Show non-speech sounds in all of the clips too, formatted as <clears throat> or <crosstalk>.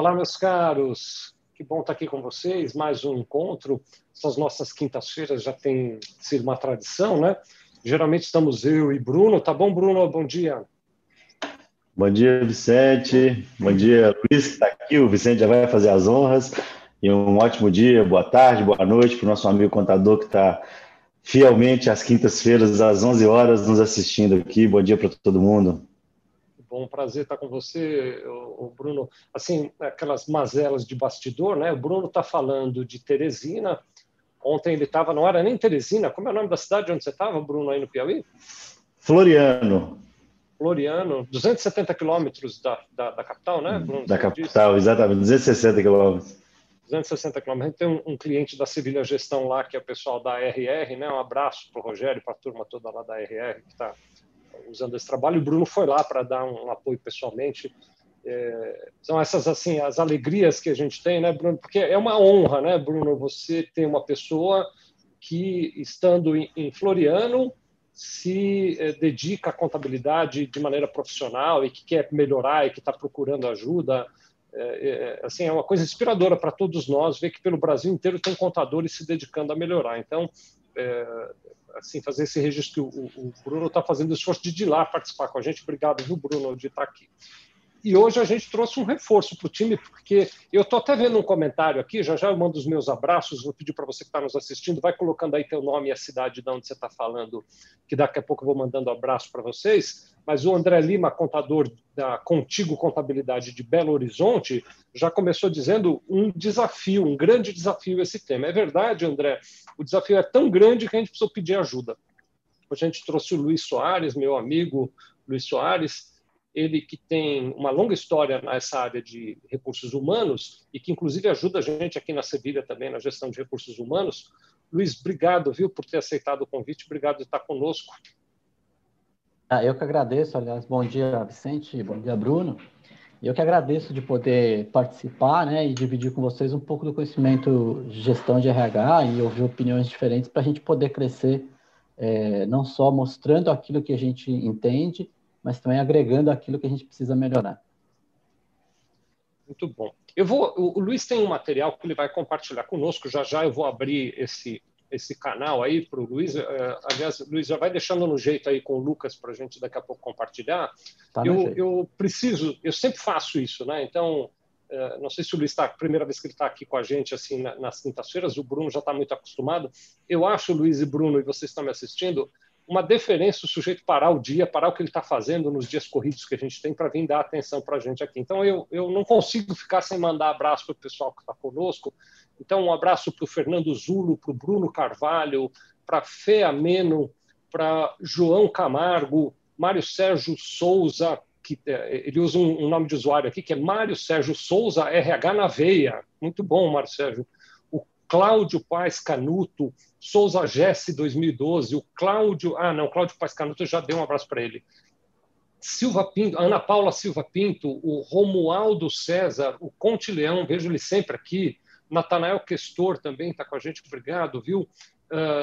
Olá, meus caros. Que bom estar aqui com vocês. Mais um encontro. Essas nossas quintas-feiras já tem sido uma tradição, né? Geralmente estamos eu e Bruno. Tá bom, Bruno? Bom dia. Bom dia, Vicente. Bom dia, Luiz, que está aqui. O Vicente já vai fazer as honras. E um ótimo dia, boa tarde, boa noite para o nosso amigo contador que está fielmente às quintas-feiras, às 11 horas, nos assistindo aqui. Bom dia para todo mundo. Bom prazer estar com você, o Bruno. Assim, aquelas mazelas de bastidor, né? O Bruno está falando de Teresina. Ontem ele estava, não era nem Teresina, como é o nome da cidade onde você estava, Bruno, aí no Piauí? Floriano. Floriano, 270 quilômetros da, da, da, capital, né, Bruno? Da capital, disse? exatamente, 260 quilômetros. 260 quilômetros. A gente tem um, um, cliente da Sevilha Gestão lá, que é o pessoal da RR, né? Um abraço para o Rogério e para a turma toda lá da RR que está usando esse trabalho. O Bruno foi lá para dar um, apoio pessoalmente. É, são essas assim as alegrias que a gente tem, né, Bruno? Porque é uma honra, né, Bruno? Você ter uma pessoa que estando em, em Floriano se é, dedica à contabilidade de maneira profissional e que quer melhorar e que está procurando ajuda. É, é, assim, é uma coisa inspiradora para todos nós ver que pelo Brasil inteiro tem contadores se dedicando a melhorar. Então, é, assim, fazer esse registro que o, o Bruno está fazendo o esforço de ir lá participar com a gente. Obrigado, viu, Bruno, de estar tá aqui. E hoje a gente trouxe um reforço para o time, porque eu estou até vendo um comentário aqui, já já eu mando os meus abraços, vou pedir para você que está nos assistindo, vai colocando aí teu nome e a cidade de onde você está falando, que daqui a pouco eu vou mandando abraço para vocês. Mas o André Lima, contador da Contigo Contabilidade de Belo Horizonte, já começou dizendo um desafio, um grande desafio esse tema. É verdade, André, o desafio é tão grande que a gente precisou pedir ajuda. A gente trouxe o Luiz Soares, meu amigo Luiz Soares, ele que tem uma longa história nessa área de recursos humanos e que inclusive ajuda a gente aqui na Sevilha também na gestão de recursos humanos. Luiz, obrigado, viu, por ter aceitado o convite, obrigado de estar conosco. Ah, eu que agradeço, aliás, bom dia, Vicente, bom dia, Bruno. Eu que agradeço de poder participar né, e dividir com vocês um pouco do conhecimento de gestão de RH e ouvir opiniões diferentes para a gente poder crescer, é, não só mostrando aquilo que a gente entende, mas também agregando aquilo que a gente precisa melhorar. Muito bom. Eu vou, o Luiz tem um material que ele vai compartilhar conosco. Já já eu vou abrir esse esse canal aí para o Luiz. Uh, aliás, Luiz já vai deixando no jeito aí com o Lucas para a gente daqui a pouco compartilhar. Tá eu, eu preciso, eu sempre faço isso, né? Então, uh, não sei se o Luiz está, primeira vez que ele está aqui com a gente assim na, nas quintas-feiras. O Bruno já está muito acostumado. Eu acho, Luiz e Bruno, e vocês estão me assistindo, uma deferência o sujeito parar o dia, parar o que ele está fazendo nos dias corridos que a gente tem para vir dar atenção para a gente aqui. Então, eu, eu não consigo ficar sem mandar abraço para o pessoal que está conosco. Então, um abraço para o Fernando Zulo, para o Bruno Carvalho, para Fê Ameno, para João Camargo, Mário Sérgio Souza, que é, ele usa um, um, nome de usuário aqui, que é Mário Sérgio Souza RH na veia. Muito bom, Mário Sérgio. Cláudio Paes Canuto, Souza Jesse 2012, o Cláudio, ah não, Cláudio Paes Canuto, eu já dei um abraço para ele. Silva Pinto, Ana Paula Silva Pinto, o Romualdo César, o Conte Leão, vejo ele sempre aqui. Natanael Questor também está com a gente, obrigado, viu?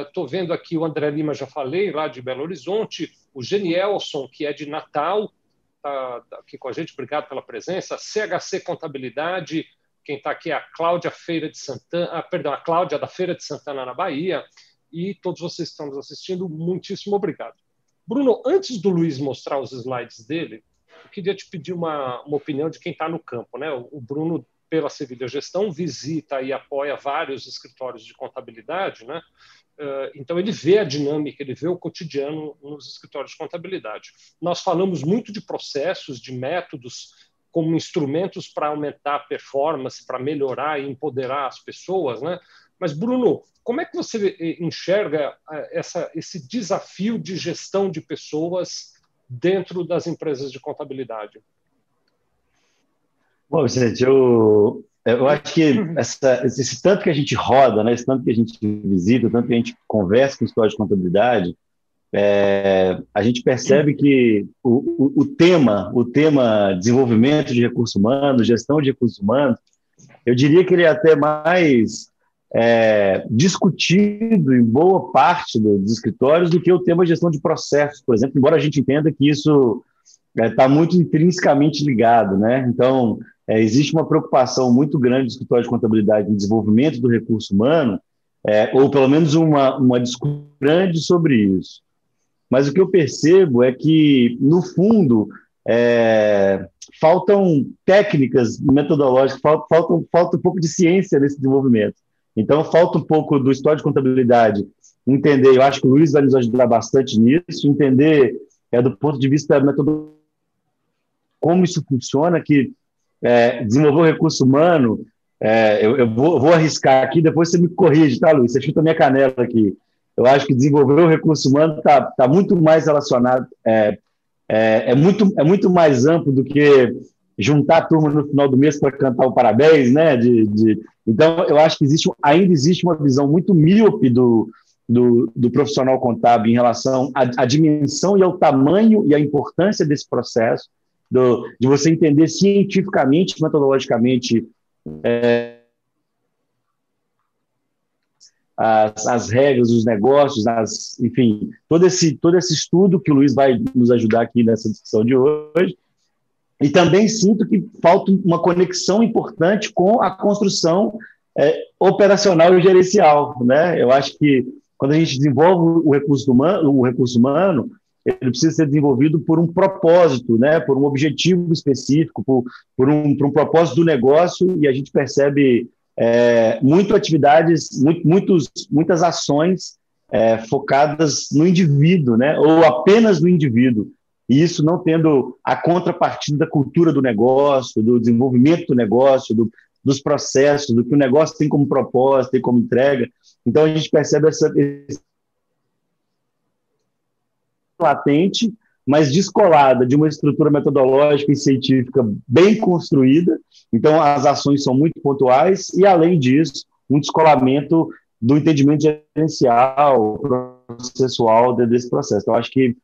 Estou uh, vendo aqui o André Lima, já falei, lá de Belo Horizonte, o Genielson, que é de Natal, está tá aqui com a gente, obrigado pela presença. CHC Contabilidade, quem está aqui é a Cláudia Feira de Santana, ah, perdão, a Cláudia da Feira de Santana na Bahia, e todos vocês que estão nos assistindo, muitíssimo obrigado. Bruno, antes do Luiz mostrar os slides dele, eu queria te pedir uma, uma opinião de quem está no campo. Né? O, Bruno, pela Sevilha Gestão, visita e apoia vários escritórios de contabilidade, né? Uh, então, ele vê a dinâmica, ele vê o cotidiano nos escritórios de contabilidade. Nós falamos muito de processos, de métodos como instrumentos para aumentar a performance, para melhorar e empoderar as pessoas, né? Mas, Bruno, como é que você eh, enxerga eh, essa, esse desafio de gestão de pessoas dentro das empresas de contabilidade? Bom, gente, eu, eu acho que essa, esse tanto que a gente roda, né, esse tanto que a gente visita, tanto que a gente conversa com história de contabilidade, é, a gente percebe que o, o, o, tema, o tema desenvolvimento de recursos humanos, gestão de recursos humanos, eu diria que ele é até mais é, discutido em boa parte dos escritórios do que o tema gestão de processos, por exemplo, embora a gente entenda que isso está é, muito intrinsecamente ligado, né? Então, é, existe uma preocupação muito grande do escritório de contabilidade no desenvolvimento do recurso humano, é, ou pelo menos uma, uma discussão grande sobre isso. Mas o que eu percebo é que, no fundo, é, faltam técnicas metodológicas, falta, falta, um pouco de ciência nesse desenvolvimento. Então, falta um pouco do história de contabilidade entender, eu acho que o Luiz vai nos ajudar bastante nisso, entender é, do ponto de vista metodológico como isso funciona, que é, desenvolver o recurso humano, é, eu, eu vou, vou, arriscar aqui, depois você me corrige, tá, Luiz? Você chuta minha canela aqui. Eu acho que desenvolver o recurso humano está tá muito mais relacionado, é, é, é, muito, é muito mais amplo do que juntar a turma no final do mês para cantar o parabéns, né? De, de, então, eu acho que existe, ainda existe uma visão muito míope do, do, do profissional contábil em relação à, à, dimensão e ao tamanho e à importância desse processo, do, de você entender cientificamente, metodologicamente, é, as, as, regras, os negócios, as, enfim, todo esse, todo esse estudo que o Luiz vai nos ajudar aqui nessa discussão de hoje. E também sinto que falta uma conexão importante com a construção é, operacional e gerencial. Né? Eu acho que quando a gente desenvolve o recurso humano, o recurso humano ele precisa ser desenvolvido por um propósito, né, por um objetivo específico, por, por, um, por um propósito do negócio, e a gente percebe é, muito atividades, muito, muitos, muitas ações é, focadas no indivíduo, né, ou apenas no indivíduo, e isso não tendo a contrapartida da cultura do negócio, do desenvolvimento do negócio, do, dos processos, do que o negócio tem como propósito, tem como entrega. Então a gente percebe essa latente, mas descolada de uma estrutura metodológica e científica bem construída. Então as ações são muito pontuais e além disso, um descolamento do entendimento gerencial, processual desse processo. Então acho que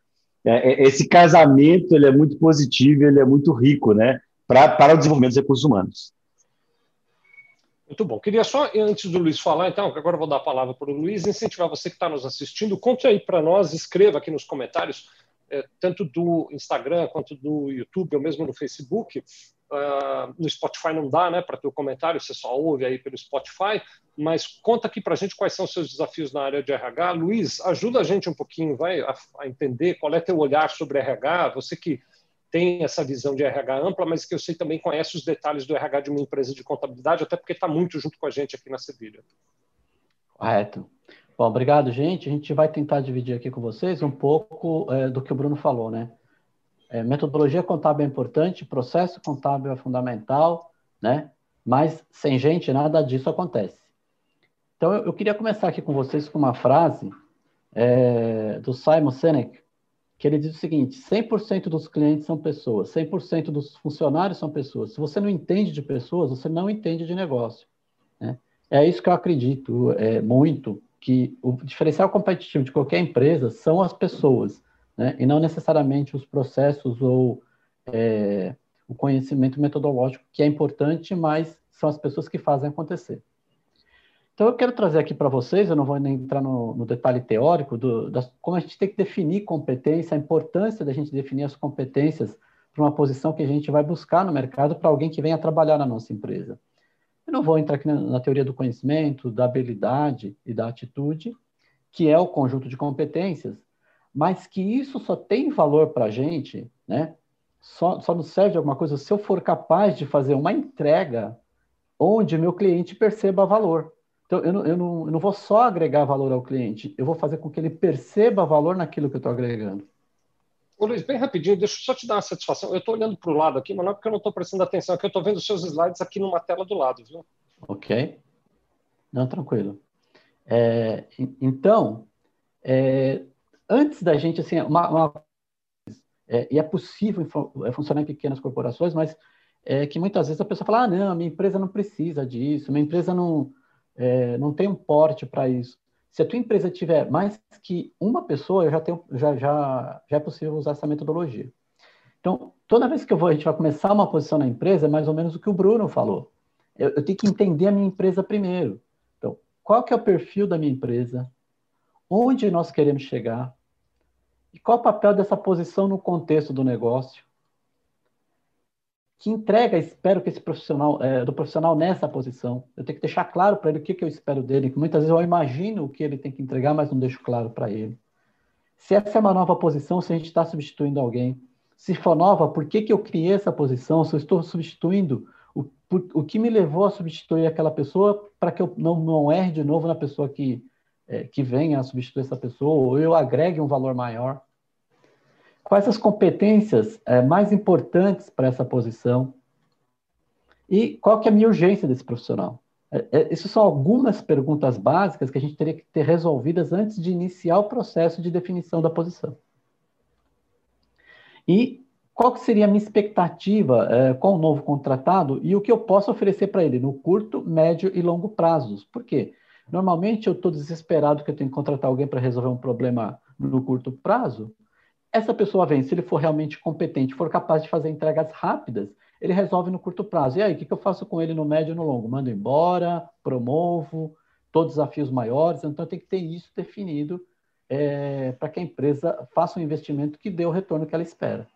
é, é, esse casamento ele é muito positivo, ele é muito rico, né, pra, para o desenvolvimento dos recursos humanos. Muito bom. Queria só, antes do Luiz falar, então, agora vou dar a palavra para o Luiz, incentivar você que está nos assistindo, conte aí para nós, escreva aqui nos comentários, tanto do Instagram quanto do YouTube, ou mesmo no Facebook. Uh, no Spotify não dá, né, para ter o comentário, você só ouve aí pelo Spotify, mas conta aqui para a gente quais são os seus desafios na área de RH. Luiz, ajuda a gente um pouquinho, vai, a, a entender qual é teu olhar sobre RH, você que tem essa visão de RH ampla, mas que eu sei também conhece os detalhes do RH de uma empresa de contabilidade, até porque está muito junto com a gente aqui na Sevilha. Correto. Bom, obrigado, gente. A gente vai tentar dividir aqui com vocês um pouco é, do que o Bruno falou, né? É, metodologia contábil é importante, processo contábil é fundamental, né? Mas sem gente nada disso acontece. Então eu, eu queria começar aqui com vocês com uma frase é, do Simon Sinek, que ele diz o seguinte: 100% dos clientes são pessoas, 100% dos funcionários são pessoas. Se você não entende de pessoas, você não entende de negócio. Né? É isso que eu acredito é, muito, que o diferencial competitivo de qualquer empresa são as pessoas, né? e não necessariamente os processos ou é, o conhecimento metodológico, que é importante, mas são as pessoas que fazem acontecer. Então, eu quero trazer aqui para vocês, eu não vou nem entrar no, no detalhe teórico, do, como a gente tem que definir competência, a importância da gente definir as competências para uma posição que a gente vai buscar no mercado para alguém que venha trabalhar na nossa empresa. Eu não vou entrar aqui na, na teoria do conhecimento, da habilidade e da atitude, que é o conjunto de competências, mas que isso só tem valor para a gente, né? Só, só nos serve de alguma coisa se eu for capaz de fazer uma entrega onde meu cliente perceba valor. Então, eu não, eu, não, eu não vou só agregar valor ao cliente, eu vou fazer com que ele perceba valor naquilo que eu estou agregando. Ô Luiz, bem rapidinho, deixa eu só te dar uma satisfação. Eu estou olhando para o lado aqui, mas não é porque eu não estou prestando atenção, é que eu estou vendo os seus slides aqui numa tela do lado, viu? Ok. Não, tranquilo. É, então, é, antes da gente, assim, uma, uma é, e é possível é, funcionar em pequenas corporações, mas é que muitas vezes a pessoa fala, ah, não, minha empresa não precisa disso, minha empresa não, é, não tem um porte para isso. Se a tua empresa tiver mais que uma pessoa, já, tenho, já, já, já é possível usar essa metodologia. Então, toda vez que eu vou, a gente vai começar uma posição na empresa, é mais ou menos o que o Bruno falou. Eu, eu tenho que entender a minha empresa primeiro. Então, qual que é o perfil da minha empresa? Onde nós queremos chegar? E qual o papel dessa posição no contexto do negócio? Que entrega, espero que esse profissional, é, do profissional nessa posição. Eu tenho que deixar claro para ele o que, que eu espero dele, que muitas vezes eu imagino o que ele tem que entregar, mas não deixo claro para ele. Se essa é uma nova posição, se a gente está substituindo alguém. Se for nova, por que, que eu criei essa posição? Se eu estou substituindo, o, por, o que me levou a substituir aquela pessoa para que eu não, não erre de novo na pessoa que, é, que venha a substituir essa pessoa, ou eu agregue um valor maior. Quais as competências é, mais importantes para essa posição? E qual que é a minha urgência desse profissional? É, é, essas são algumas perguntas básicas que a gente teria que ter resolvidas antes de iniciar o processo de definição da posição. E qual que seria a minha expectativa é, com o novo contratado e o que eu posso oferecer para ele no curto, médio e longo prazos? Por quê? Normalmente eu estou desesperado que eu tenho que contratar alguém para resolver um problema no curto prazo, essa pessoa vem, se ele for realmente competente, for capaz de fazer entregas rápidas, ele resolve no curto prazo. E aí, o que, eu faço com ele no médio e no longo? Mando embora, promovo, todos desafios maiores. Então, tem que ter isso definido é, para que a empresa faça um investimento que dê o retorno que ela espera.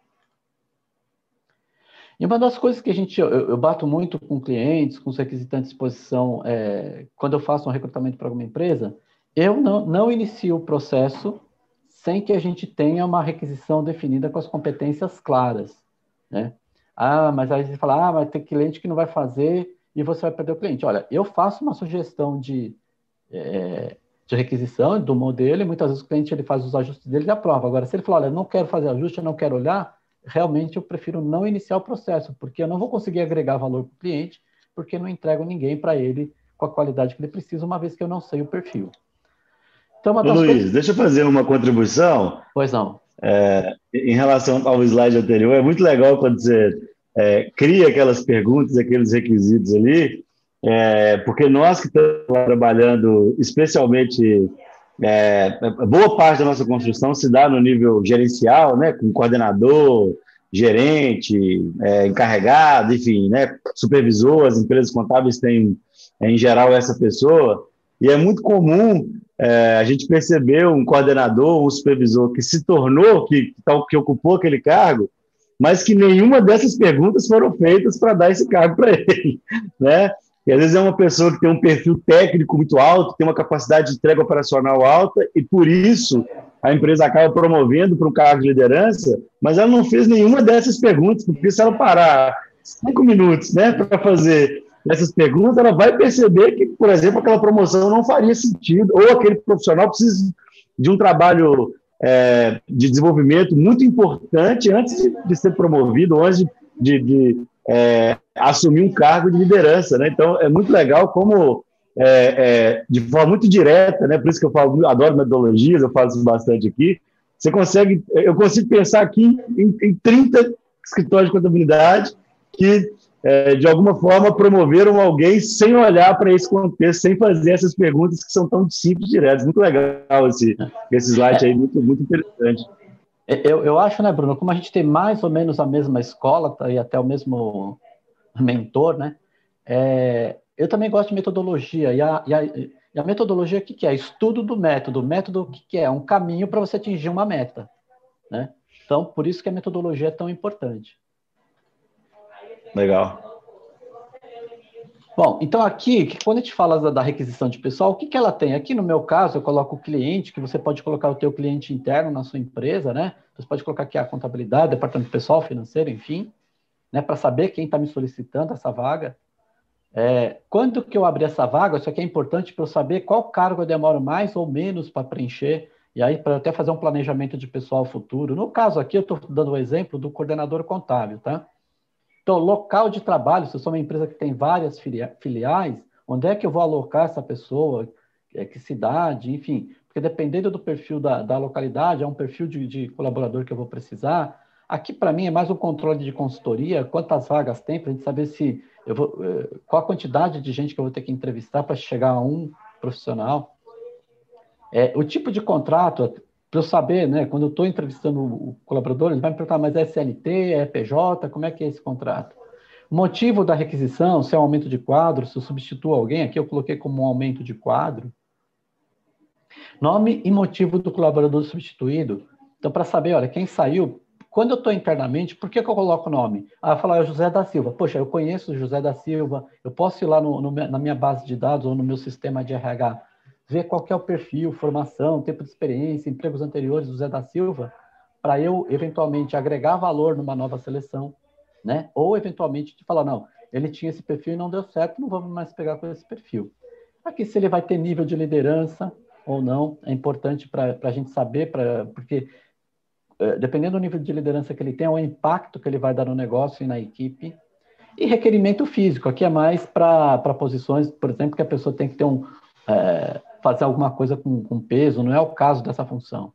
E uma das coisas que a gente, eu, eu bato muito com clientes, com os requisitantes de exposição, é, quando eu faço um recrutamento para alguma empresa, eu não, não inicio o processo sem que a gente tenha uma requisição definida com as competências claras, né? Ah, mas aí você fala, ah, mas tem cliente que não vai fazer e você vai perder o cliente. Olha, eu faço uma sugestão de, é, de requisição do modelo e muitas vezes o cliente ele faz os ajustes dele e aprova. Agora, se ele falar, olha, não quero fazer ajuste, eu não quero olhar, realmente eu prefiro não iniciar o processo, porque eu não vou conseguir agregar valor para o cliente, porque não entrego ninguém para ele com a qualidade que ele precisa, uma vez que eu não sei o perfil. Então, Luiz, coisas... deixa eu fazer uma contribuição. Pois não. É, em relação ao slide anterior, é muito legal quando você é, cria aquelas perguntas, aqueles requisitos ali, é, porque nós que estamos trabalhando, especialmente, é, boa parte da nossa construção se dá no nível gerencial, né, com coordenador, gerente, é, encarregado, enfim, né, supervisor, as empresas contábeis têm, em geral, essa pessoa, e é muito comum é, a gente percebeu um coordenador, um supervisor que se tornou, que, que ocupou aquele cargo, mas que nenhuma dessas perguntas foram feitas para dar esse cargo para <laughs> ele, né? E às vezes é uma pessoa que tem um perfil técnico muito alto, tem uma capacidade de entrega operacional alta, e por isso a empresa acaba promovendo para um cargo de liderança, mas ela não fez nenhuma dessas perguntas, porque se ela parar cinco minutos né, para fazer nessas perguntas, ela vai perceber que, por exemplo, aquela promoção não faria sentido, ou aquele profissional precisa de um trabalho é, de desenvolvimento muito importante antes de, de ser promovido, antes de, de, é, assumir um cargo de liderança. Né? Então, é muito legal como, é, é de forma muito direta, né? por isso que eu falo, adoro metodologias, eu faço bastante aqui, você consegue, eu consigo pensar aqui em, em 30 escritórios de contabilidade que é, de alguma forma, promoveram alguém sem olhar para esse contexto, sem fazer essas perguntas que são tão simples e diretas. Muito legal esse, esse slide aí, muito, muito interessante. É, eu, eu acho, né, Bruno, como a gente tem mais ou menos a mesma escola tá, e até o mesmo mentor, né, é, eu também gosto de metodologia. E a, e a, e a metodologia, o que, que é? Estudo do método. O método, o que, que é? Um caminho para você atingir uma meta. Né? Então, por isso que a metodologia é tão importante. Legal. Bom, então aqui, quando a gente fala da, requisição de pessoal, o que, que ela tem? Aqui no meu caso, eu coloco o cliente, que você pode colocar o teu cliente interno na sua empresa, né? Você pode colocar aqui a contabilidade, departamento pessoal, financeiro, enfim, né? Para saber quem está me solicitando essa vaga. É, quando que eu abrir essa vaga, isso aqui é importante para eu saber qual cargo eu demoro mais ou menos para preencher, e aí para até fazer um planejamento de pessoal futuro. No caso aqui, eu estou dando o exemplo do coordenador contábil, tá? Então, local de trabalho, se eu sou uma empresa que tem várias filiais, onde é que eu vou alocar essa pessoa? É, que cidade, enfim, porque dependendo do perfil da, da localidade, é um perfil de, de colaborador que eu vou precisar. Aqui, para mim, é mais um controle de consultoria, quantas vagas tem, para a gente saber se eu vou, eh, qual a quantidade de gente que eu vou ter que entrevistar para chegar a um profissional. É, o tipo de contrato, para eu saber, né, quando eu estou entrevistando o colaborador, ele vai me perguntar, mas é SLT, é PJ, como é que é esse contrato? Motivo da requisição, se é um aumento de quadro, se eu substituo alguém, aqui eu coloquei como um aumento de quadro. Nome e motivo do colaborador substituído. Então, para saber, olha, quem saiu, Quando eu estou internamente, por que, que eu coloco o nome? Ah, falar é José da Silva. Poxa, eu conheço o José da Silva, eu posso ir lá no, no, na minha base de dados ou no meu sistema de RH, ver qual é o perfil, formação, tempo de experiência, empregos anteriores do José da Silva, para eu, eventualmente, agregar valor numa nova seleção, né? Ou, eventualmente, de falar, não, ele tinha esse perfil e não deu certo, não vamos mais pegar com esse perfil. Aqui, se ele vai ter nível de liderança ou não, é importante para a gente saber, pra, porque é, dependendo do nível de liderança que ele tem, é o impacto que ele vai dar no negócio e na equipe. E requerimento físico, aqui é mais para posições, por exemplo, que a pessoa tem que ter um, é, fazer alguma coisa com, com peso, não é o caso dessa função.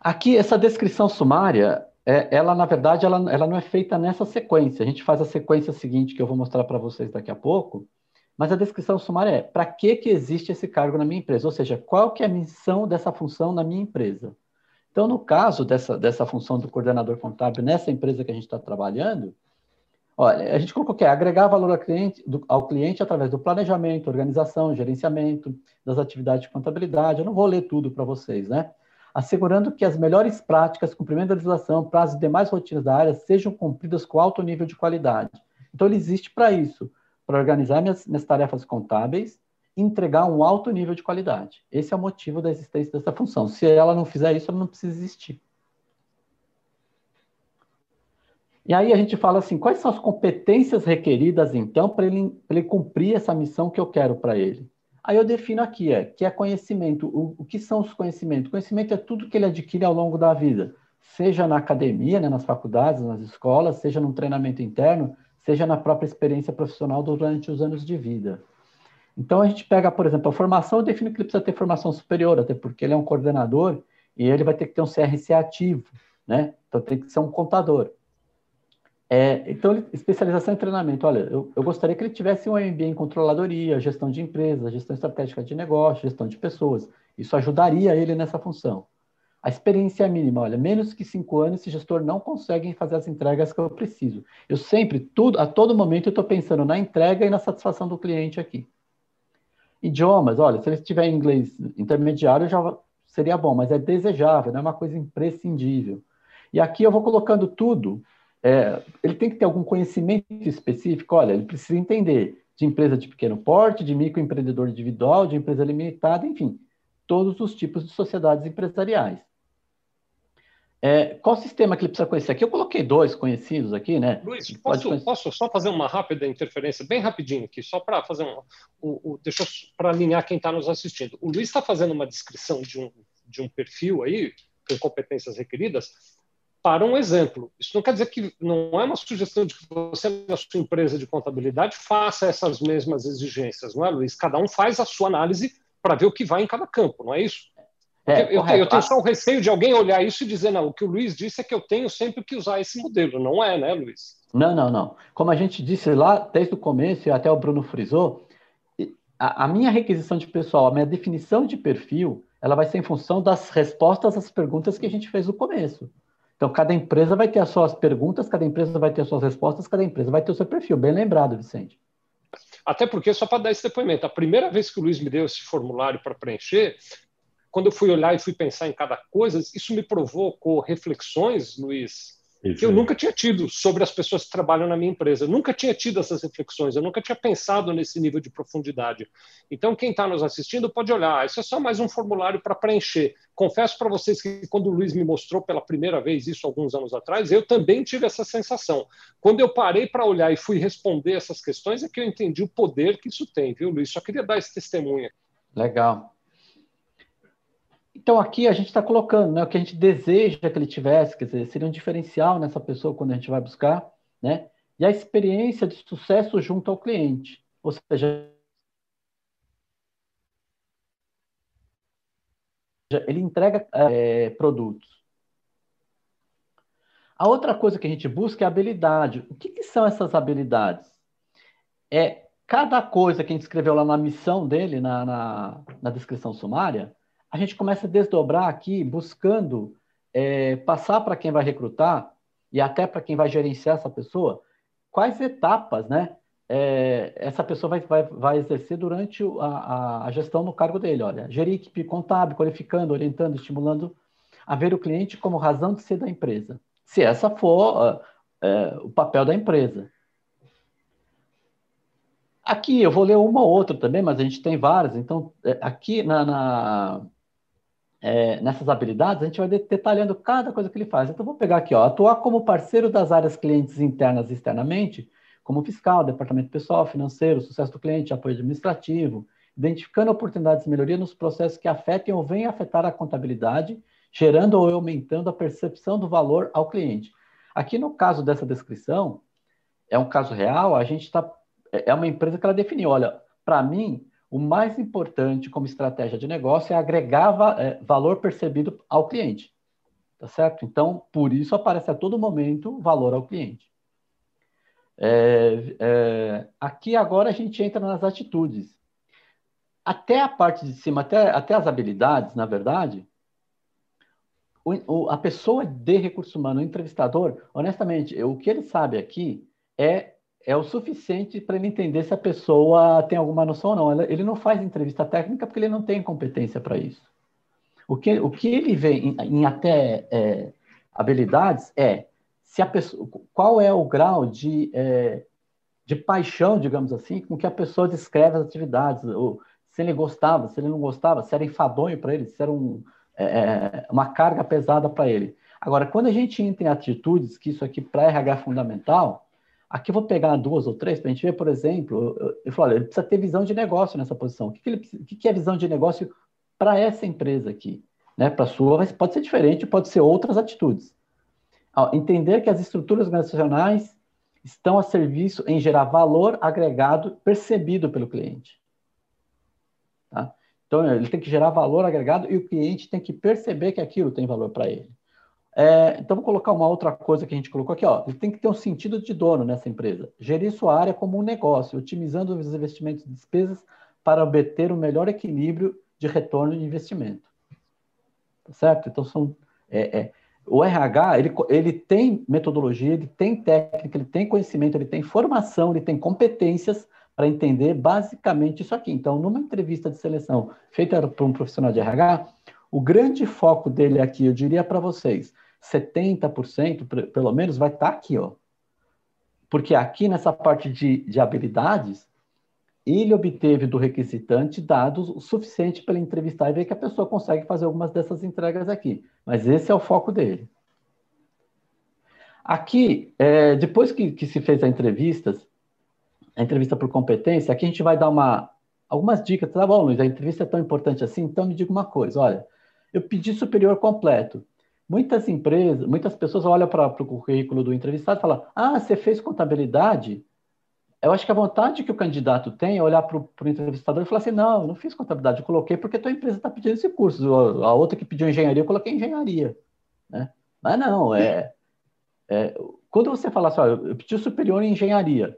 Aqui, essa descrição sumária, é, ela, na verdade, ela, ela não é feita nessa sequência. A gente faz a sequência seguinte, que eu vou mostrar para vocês daqui a pouco, mas a descrição sumária é para que, que existe esse cargo na minha empresa? Ou seja, qual que é a missão dessa função na minha empresa? Então, no caso dessa, dessa função do coordenador contábil nessa empresa que a gente está trabalhando, olha, a gente colocou que é agregar valor ao cliente, do, ao cliente através do planejamento, organização, gerenciamento das atividades de contabilidade. Eu não vou ler tudo para vocês, né? Assegurando que as melhores práticas, cumprimento da legislação, prazos e demais rotinas da área sejam cumpridas com alto nível de qualidade. Então, ele existe para isso para organizar minhas, minhas tarefas contábeis entregar um alto nível de qualidade. Esse é o motivo da existência dessa função. Se ela não fizer isso, ela não precisa existir. E aí a gente fala assim, quais são as competências requeridas, então, para ele, ele, cumprir essa missão que eu quero para ele? Aí eu defino aqui, é, que é conhecimento. O, o, que são os conhecimentos? Conhecimento é tudo que ele adquire ao longo da vida, seja na academia, né, nas faculdades, nas escolas, seja num treinamento interno, seja na própria experiência profissional durante os anos de vida. Então, a gente pega, por exemplo, a formação, eu defino que ele precisa ter formação superior, até porque ele é um coordenador e ele vai ter que ter um CRC ativo, né? Então, tem que ser um contador. É, então, especialização em treinamento. Olha, eu, eu, gostaria que ele tivesse um MBA em controladoria, gestão de empresas, gestão estratégica de negócio, gestão de pessoas. Isso ajudaria ele nessa função. A experiência é mínima, olha, menos que cinco anos, esse gestor não consegue fazer as entregas que eu preciso. Eu sempre, tudo, a todo momento, eu estou pensando na entrega e na satisfação do cliente aqui. Idiomas, olha, se ele tiver inglês intermediário, já seria bom, mas é desejável, não é uma coisa imprescindível. E aqui eu vou colocando tudo. É, ele tem que ter algum conhecimento específico, olha, ele precisa entender de empresa de pequeno porte, de microempreendedor individual, de empresa limitada, enfim, todos os tipos de sociedades empresariais. É, qual sistema que ele precisa conhecer? Aqui eu coloquei dois conhecidos aqui, né? Luiz, posso, posso só fazer uma rápida interferência, bem rapidinho aqui, só para fazer um, o, o, deixa para alinhar quem está nos assistindo. O Luiz está fazendo uma descrição de um, de um perfil aí, com competências requeridas, para um exemplo. Isso não quer dizer que não é uma sugestão de que você, na sua empresa de contabilidade, faça essas mesmas exigências, não é, Luiz? Cada um faz a sua análise para ver o que vai em cada campo, não é isso? É, eu, tenho, eu, tenho só o receio de alguém olhar isso e dizer, não, o que o Luiz disse é que eu tenho sempre que usar esse modelo. Não é, né, Luiz? Não, não, não. Como a gente disse lá desde o começo, e até o Bruno frisou, a, a minha requisição de pessoal, a minha definição de perfil, ela vai ser em função das respostas às perguntas que a gente fez no começo. Então, cada empresa vai ter as suas perguntas, cada empresa vai ter as suas respostas, cada empresa vai ter o seu perfil. Bem lembrado, Vicente. Até porque, só para dar esse depoimento, a primeira vez que o Luiz me deu esse formulário para preencher, quando eu fui olhar e fui pensar em cada coisa, isso me provocou reflexões, Luiz, isso. que eu nunca tinha tido sobre as pessoas que trabalham na minha empresa. Eu nunca tinha tido essas reflexões, eu nunca tinha pensado nesse nível de profundidade. Então, quem está nos assistindo pode olhar, isso é só mais um formulário para preencher. Confesso para vocês que quando o Luiz me mostrou pela primeira vez isso alguns anos atrás, eu também tive essa sensação. Quando eu parei para olhar e fui responder essas questões, é que eu entendi o poder que isso tem, viu, Luiz? Só queria dar esse testemunho. Legal. Então, aqui a gente está colocando né, o que a gente deseja que ele tivesse, quer dizer, seria um diferencial nessa pessoa quando a gente vai buscar, né? E a experiência de sucesso junto ao cliente. Ou seja, ele entrega é, produtos. A outra coisa que a gente busca é habilidade. O que, que, são essas habilidades? É cada coisa que a gente escreveu lá na missão dele, na, na, na descrição sumária, a gente começa a desdobrar aqui, buscando é, passar para quem vai recrutar e até para quem vai gerenciar essa pessoa, quais etapas, né? É, essa pessoa vai, vai, vai exercer durante a, a, gestão no cargo dele. Olha, gerir equipe contábil, qualificando, orientando, estimulando a ver o cliente como razão de ser da empresa, se essa for uh, o papel da empresa. Aqui eu vou ler uma ou outra também, mas a gente tem várias. Então, é, aqui na, na é, nessas habilidades, a gente vai detalhando cada coisa que ele faz. Então, vou pegar aqui, ó, atuar como parceiro das áreas clientes internas e externamente, como fiscal, departamento pessoal, financeiro, sucesso do cliente, apoio administrativo, identificando oportunidades de melhoria nos processos que afetem ou venham afetar a contabilidade, gerando ou aumentando a percepção do valor ao cliente. Aqui no caso dessa descrição, é um caso real, a gente está. É uma empresa que ela definiu: olha, para mim, o mais importante como estratégia de negócio é agregar va é, valor percebido ao cliente. Tá certo? Então, por isso aparece a todo momento valor ao cliente. É, é, aqui agora a gente entra nas atitudes até a parte de cima, até, até as habilidades, na verdade, o, o, a pessoa de recurso humano, o entrevistador, honestamente, o que ele sabe aqui é, é o suficiente para ele entender se a pessoa tem alguma noção ou não. Ele não faz entrevista técnica porque ele não tem competência para isso. O que, o que ele vê em, em até é, habilidades é se a pessoa, qual é o grau de, é, de paixão, digamos assim, com que a pessoa descreve as atividades, ou se ele gostava, se ele não gostava, se era enfadonho para ele, se era um, é, é uma carga pesada para ele. Agora, quando a gente entra em atitudes, que isso aqui para RH é fundamental, aqui eu vou pegar duas ou três para a gente ver, por exemplo, eu, eu falo, ele precisa ter visão de negócio nessa posição. O que, que, ele, que, que é visão de negócio para essa empresa aqui? Né? Para a sua, mas pode ser diferente, pode ser outras atitudes. Entender que as estruturas organizacionais estão a serviço em gerar valor agregado percebido pelo cliente. Tá? Então, ele tem que gerar valor agregado e o cliente tem que perceber que aquilo tem valor para ele. É, então, vou colocar uma outra coisa que a gente colocou aqui. Ó. Ele tem que ter um sentido de dono nessa empresa. Gerir sua área como um negócio, otimizando os investimentos e despesas para obter o melhor equilíbrio de retorno de investimento. Tá certo? Então, são, é, é, o RH, ele, ele tem metodologia, ele tem técnica, ele tem conhecimento, ele tem formação, ele tem competências para entender basicamente isso aqui. Então, numa entrevista de seleção feita por um profissional de RH, o grande foco dele aqui, eu diria para vocês, 70% pelo menos vai estar tá aqui, ó. Porque aqui nessa parte de, de habilidades, ele obteve do requisitante dados o suficiente para entrevistar e ver que a pessoa consegue fazer algumas dessas entregas aqui. Mas esse é o foco dele. Aqui, é, depois que, que, se fez as entrevistas, a entrevista por competência, aqui a gente vai dar uma, algumas dicas. Tá bom, Luiz, a entrevista é tão importante assim, então me diga uma coisa, olha, eu pedi superior completo. Muitas empresas, muitas pessoas olham para o currículo do entrevistado e falam, ah, você fez contabilidade? Eu acho que a vontade que o candidato tem é olhar para o entrevistador e falar assim, não, eu não fiz contabilidade, eu coloquei porque a tua empresa está pedindo esse curso. A outra que pediu engenharia, eu coloquei engenharia. Né? Mas não, é, é, quando você fala assim, ó, eu pedi superior em engenharia,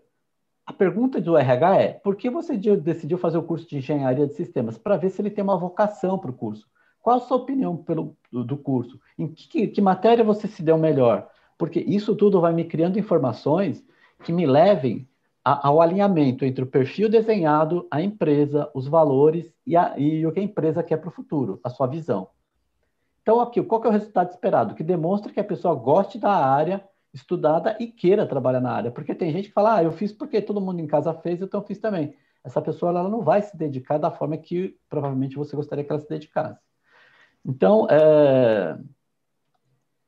a pergunta do RH é: por que você decidiu fazer o curso de engenharia de sistemas? Para ver se ele tem uma vocação para o curso. Qual a sua opinião pelo, do, curso? Em que, que, matéria você se deu melhor? Porque isso tudo vai me criando informações que me levem a, ao alinhamento entre o perfil desenhado, a empresa, os valores e, a, e o que a empresa quer para o futuro, a sua visão. Então, aqui, qual é o resultado esperado? Que demonstra que a pessoa goste da área estudada e queira trabalhar na área. Porque tem gente que fala, ah, eu fiz porque todo mundo em casa fez, então eu fiz também. Essa pessoa ela não vai se dedicar da forma que provavelmente você gostaria que ela se dedicasse. Então, é...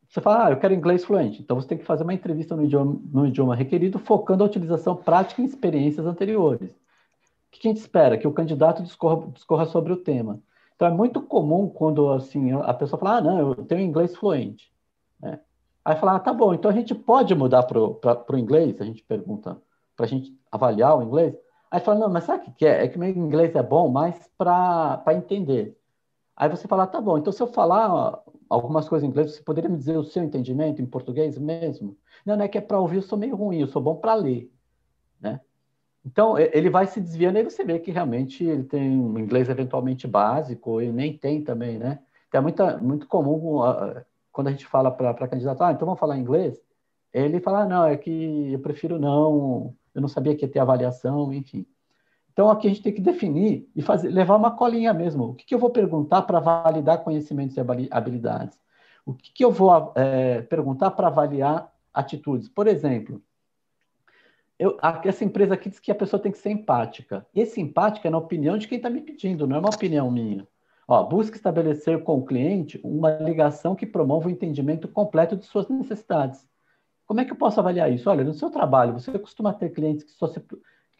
você fala, ah, eu quero inglês fluente. Então você tem que fazer uma entrevista no idioma, no idioma requerido, focando a utilização prática em experiências anteriores. O que a gente espera? Que o candidato discorra, discorra sobre o tema. Então é muito comum quando assim a pessoa fala, ah, não, eu tenho inglês fluente. Né? Aí falar, ah, tá bom, então a gente pode mudar para o inglês? A gente pergunta para a gente avaliar o inglês. Aí fala, não, mas sabe o que é? É que meu inglês é bom mais para entender. Aí você fala, tá bom, então se eu falar algumas coisas em inglês, você poderia me dizer o seu entendimento em português mesmo? Não, não é que é para ouvir, eu sou meio ruim, eu sou bom para ler, né? Então, ele vai se desviando e você vê que realmente ele tem um inglês eventualmente básico, e nem tem também, né? É muito, muito comum quando a gente fala para candidato, ah, então vamos falar inglês, ele fala, ah, não, é que eu prefiro não, eu não sabia que ia ter avaliação, enfim. Então, aqui a gente tem que definir e fazer, levar uma colinha mesmo. O que, que eu vou perguntar para validar conhecimentos e habilidades? o que, que eu vou é, perguntar para avaliar atitudes? Por exemplo, eu, essa empresa aqui diz que a pessoa tem que ser empática. Esse empática é na opinião de quem está me pedindo, não é uma opinião minha. Ó, busca estabelecer com o cliente uma ligação que promova o entendimento completo de suas necessidades. Como é que eu posso avaliar isso? Olha, no seu trabalho, você costuma ter clientes que só, se,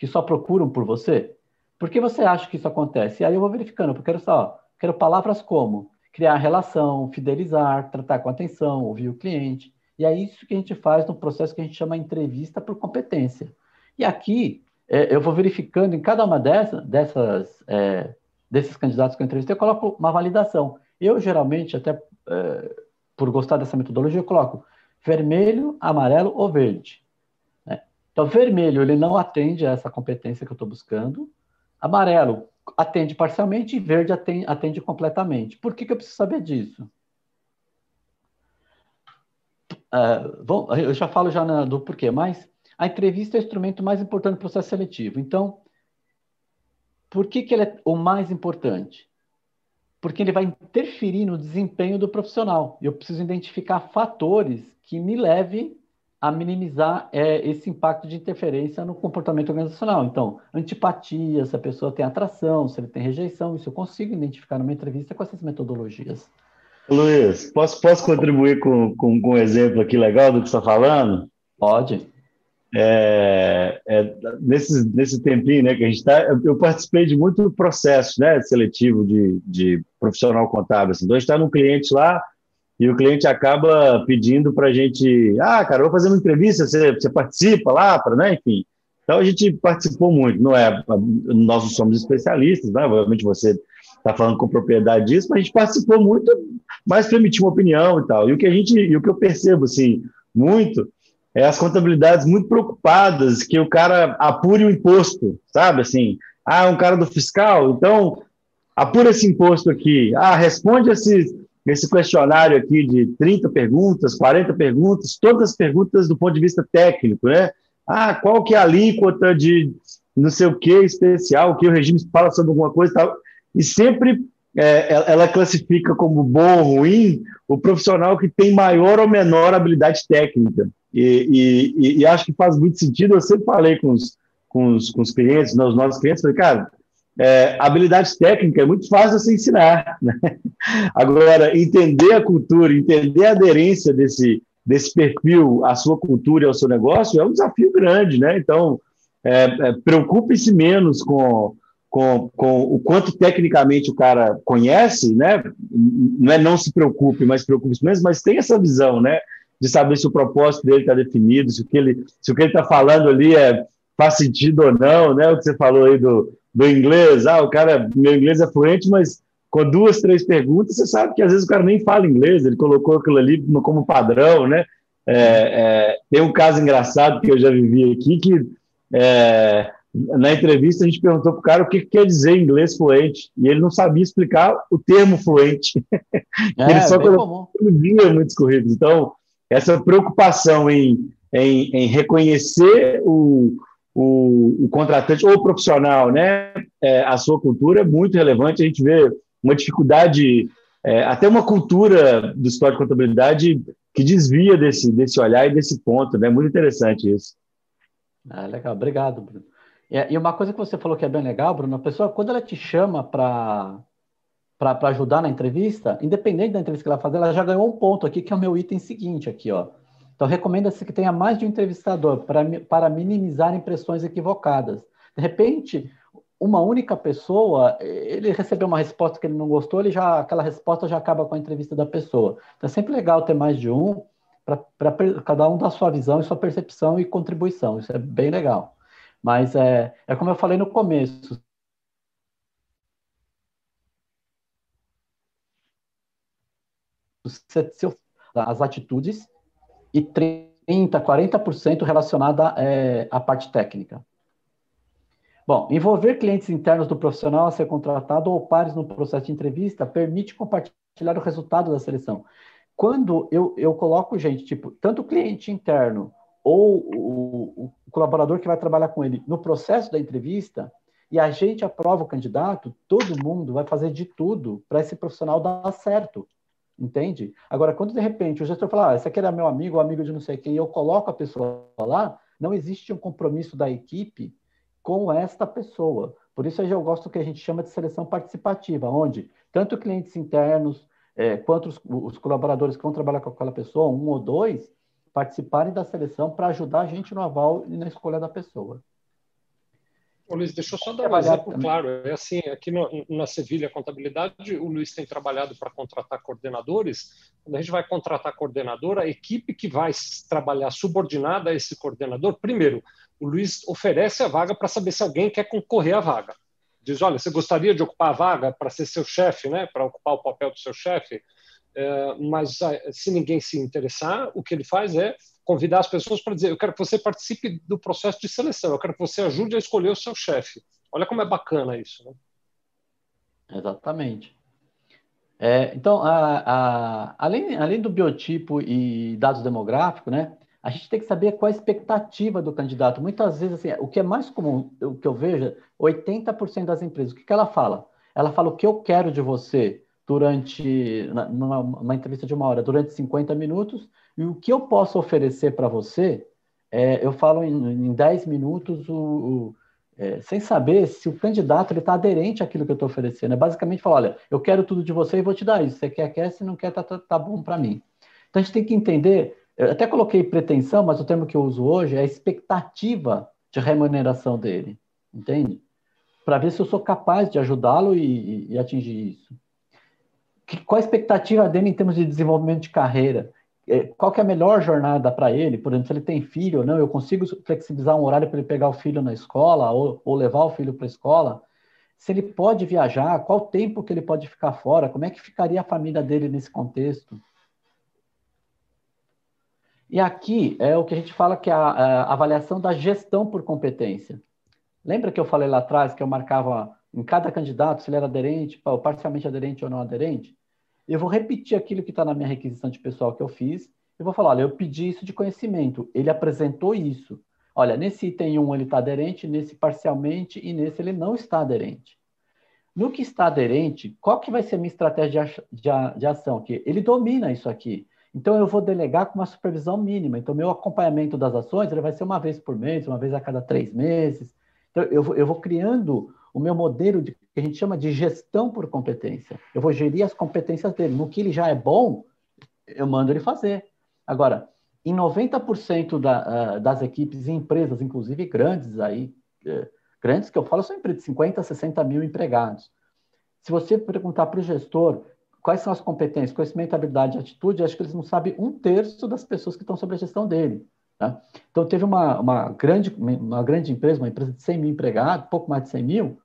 que só procuram por você? Por que você acha que isso acontece? E aí eu vou verificando, porque eu quero só, quero palavras como criar relação, fidelizar, tratar com atenção, ouvir o cliente. E é isso que a gente faz no processo que a gente chama entrevista por competência. E aqui, é, eu vou verificando em cada uma dessas, é, desses candidatos que eu entrevistei, eu coloco uma validação. Eu, geralmente, até é, por gostar dessa metodologia, eu coloco vermelho, amarelo ou verde. Então, vermelho, ele não atende a essa competência que eu estou buscando. Amarelo, atende parcialmente e verde atende, atende completamente. Por que, que eu preciso saber disso? Uh, bom, eu já falo já na, do porquê, mas a entrevista é o instrumento mais importante do processo seletivo. Então, por que, que ele é o mais importante? Porque ele vai interferir no desempenho do profissional. Eu preciso identificar fatores que me levem a minimizar é, esse impacto de interferência no comportamento organizacional. Então, antipatia, se a pessoa tem atração, se ele tem rejeição, isso eu consigo identificar numa entrevista com essas metodologias. Luiz, posso, posso contribuir com, com, com um exemplo aqui legal do que você está falando? Pode. É, é, nesse, nesse tempinho né, que a gente está, eu, participei de muito processo né, seletivo de, de profissional contábil. Assim. Então, a gente está num cliente lá e o cliente acaba pedindo para a gente: ah, cara, vou fazer uma entrevista, você, você participa lá, para, né, enfim. Então, a gente participou muito, não é? Nós não somos especialistas, né? obviamente você está falando com propriedade disso, mas a gente participou muito, mas permitiu uma opinião e tal. E o que a gente, e o que eu percebo assim muito é as contabilidades muito preocupadas que o cara apure o imposto, sabe? Assim, ah, um cara do fiscal, então apura esse imposto aqui. Ah, responde esse, esse questionário aqui de 30 perguntas, 40 perguntas, todas as perguntas do ponto de vista técnico, né? Ah, qual que é a alíquota de não sei o que especial, que o regime fala sobre alguma coisa e tal e sempre é, ela classifica como bom ou ruim o profissional que tem maior ou menor habilidade técnica. E, e, e acho que faz muito sentido. Eu sempre falei com os, com os, com os clientes, nos nossos clientes, falei, cara, é, habilidade técnica é muito fácil de ensinar. Né? Agora, entender a cultura, entender a aderência desse, desse perfil à sua cultura e ao seu negócio é um desafio grande. Né? Então, é, é, preocupe-se menos com com, com o quanto tecnicamente o cara conhece, né? Não é não se preocupe, mas preocupe-se mesmo, mas tem essa visão, né? De saber se o propósito dele está definido, se o que ele se o que ele está falando ali é faz sentido ou não, né? O que você falou aí do, do inglês, ah, o cara, meu inglês é fluente, mas com duas, três perguntas, você sabe que às vezes o cara nem fala inglês, ele colocou aquilo ali como padrão, né? É, é, tem um caso engraçado que eu já vivi aqui que é, na entrevista a gente perguntou para o cara o que, que, quer dizer inglês fluente e ele não sabia explicar o termo fluente. <laughs> É, ele só via muitos currículos. Então, essa preocupação em, em, em reconhecer o, o, o, contratante ou o profissional, né, é, a sua cultura é muito relevante. A gente vê uma dificuldade, é, até uma cultura do história de contabilidade que desvia desse, desse olhar e desse ponto. Né? muito interessante isso. Ah, legal, obrigado, Bruno. E uma coisa que você falou que é bem legal, Bruno, a pessoa, quando ela te chama para para ajudar na entrevista, independente da entrevista que ela fazer, ela já ganhou um ponto aqui, que é o meu item seguinte aqui, ó. Então, recomenda-se que tenha mais de um entrevistador para, para minimizar impressões equivocadas. De repente, uma única pessoa, ele recebeu uma resposta que ele não gostou, ele já, aquela resposta já acaba com a entrevista da pessoa. Então, é sempre legal ter mais de um, para cada um dar sua visão e sua percepção e contribuição. Isso é bem legal. Mas é, é como eu falei no começo. As atitudes e 30, 40% relacionada é, à parte técnica. Bom, envolver clientes internos do profissional a ser contratado ou pares no processo de entrevista permite compartilhar o resultado da seleção. Quando eu, eu coloco gente, tipo, tanto cliente interno ou o, o, colaborador que vai trabalhar com ele no processo da entrevista e a gente aprova o candidato, todo mundo vai fazer de tudo para esse profissional dar certo. Entende? Agora, quando de repente o gestor fala, ah, esse aqui era meu amigo, amigo de não sei quem, e eu coloco a pessoa lá, não existe um compromisso da equipe com esta pessoa. Por isso eu gosto do que a gente chama de seleção participativa, onde tanto clientes internos é, quanto os, os, colaboradores que vão trabalhar com aquela pessoa, um ou dois, participarem da seleção para ajudar a gente no aval e na escolha da pessoa. Ô, Luiz, deixa eu só dar um exemplo claro. É assim, aqui no, na Sevilha Contabilidade, o Luiz tem trabalhado para contratar coordenadores. Quando a gente vai contratar coordenador, a equipe que vai trabalhar subordinada a esse coordenador, primeiro, o Luiz oferece a vaga para saber se alguém quer concorrer à vaga. Diz, olha, você gostaria de ocupar a vaga para ser seu chefe, né? para ocupar o papel do seu chefe? É, mas ah, se ninguém se interessar, o que ele faz é convidar as pessoas para dizer: eu quero que você participe do processo de seleção, eu quero que você ajude a escolher o seu chefe. Olha como é bacana isso. Né? Exatamente. É, então, a, a, além, além do biotipo e dados demográficos, né, a gente tem que saber qual a expectativa do candidato. Muitas vezes, assim, o que é mais comum, o que eu vejo, 80% das empresas, o que, que ela fala? Ela fala o que eu quero de você durante, numa, entrevista de uma hora, durante 50 minutos, e o que eu posso oferecer para você, é, eu falo em, em 10 minutos, o, o é, sem saber se o candidato está aderente àquilo que eu estou oferecendo. É basicamente falar, olha, eu quero tudo de você e vou te dar isso. Você quer, quer, se não quer, tá, tá, tá bom para mim. Então a gente tem que entender, eu até coloquei pretensão, mas o termo que eu uso hoje é a expectativa de remuneração dele, entende? Para ver se eu sou capaz de ajudá-lo e, e, e atingir isso qual a expectativa dele em termos de desenvolvimento de carreira? É, qual que é a melhor jornada para ele? Por exemplo, se ele tem filho ou não, eu consigo flexibilizar um horário para ele pegar o filho na escola ou, ou levar o filho para a escola? Se ele pode viajar, qual tempo que ele pode ficar fora? Como é que ficaria a família dele nesse contexto? E aqui é o que a gente fala que é a, a avaliação da gestão por competência. Lembra que eu falei lá atrás que eu marcava em cada candidato se ele era aderente, parcialmente aderente ou não aderente? Eu vou repetir aquilo que está na minha requisição de pessoal que eu fiz. Eu vou falar, olha, eu pedi isso de conhecimento, ele apresentou isso. Olha, nesse item 1 ele está aderente, nesse parcialmente e nesse ele não está aderente. No que está aderente, qual que vai ser a minha estratégia de, de, de ação? aqui? ele domina isso aqui. Então, eu vou delegar com uma supervisão mínima. Então, meu acompanhamento das ações ele vai ser uma vez por mês, uma vez a cada três meses. Então, eu, eu vou criando o meu modelo de, que a gente chama de gestão por competência. Eu vou gerir as competências dele. No que ele já é bom, eu mando ele fazer. Agora, em 90% da, uh, das equipes e empresas, inclusive grandes aí, uh, grandes que eu falo são empresas de 50, 60 mil empregados. Se você perguntar para o gestor quais são as competências, conhecimento, habilidade atitude, acho que eles não sabem um terço das pessoas que estão sob a gestão dele. Tá? Então, teve uma, uma, grande, uma grande empresa, uma empresa de 100 mil empregados, pouco mais de 100 mil,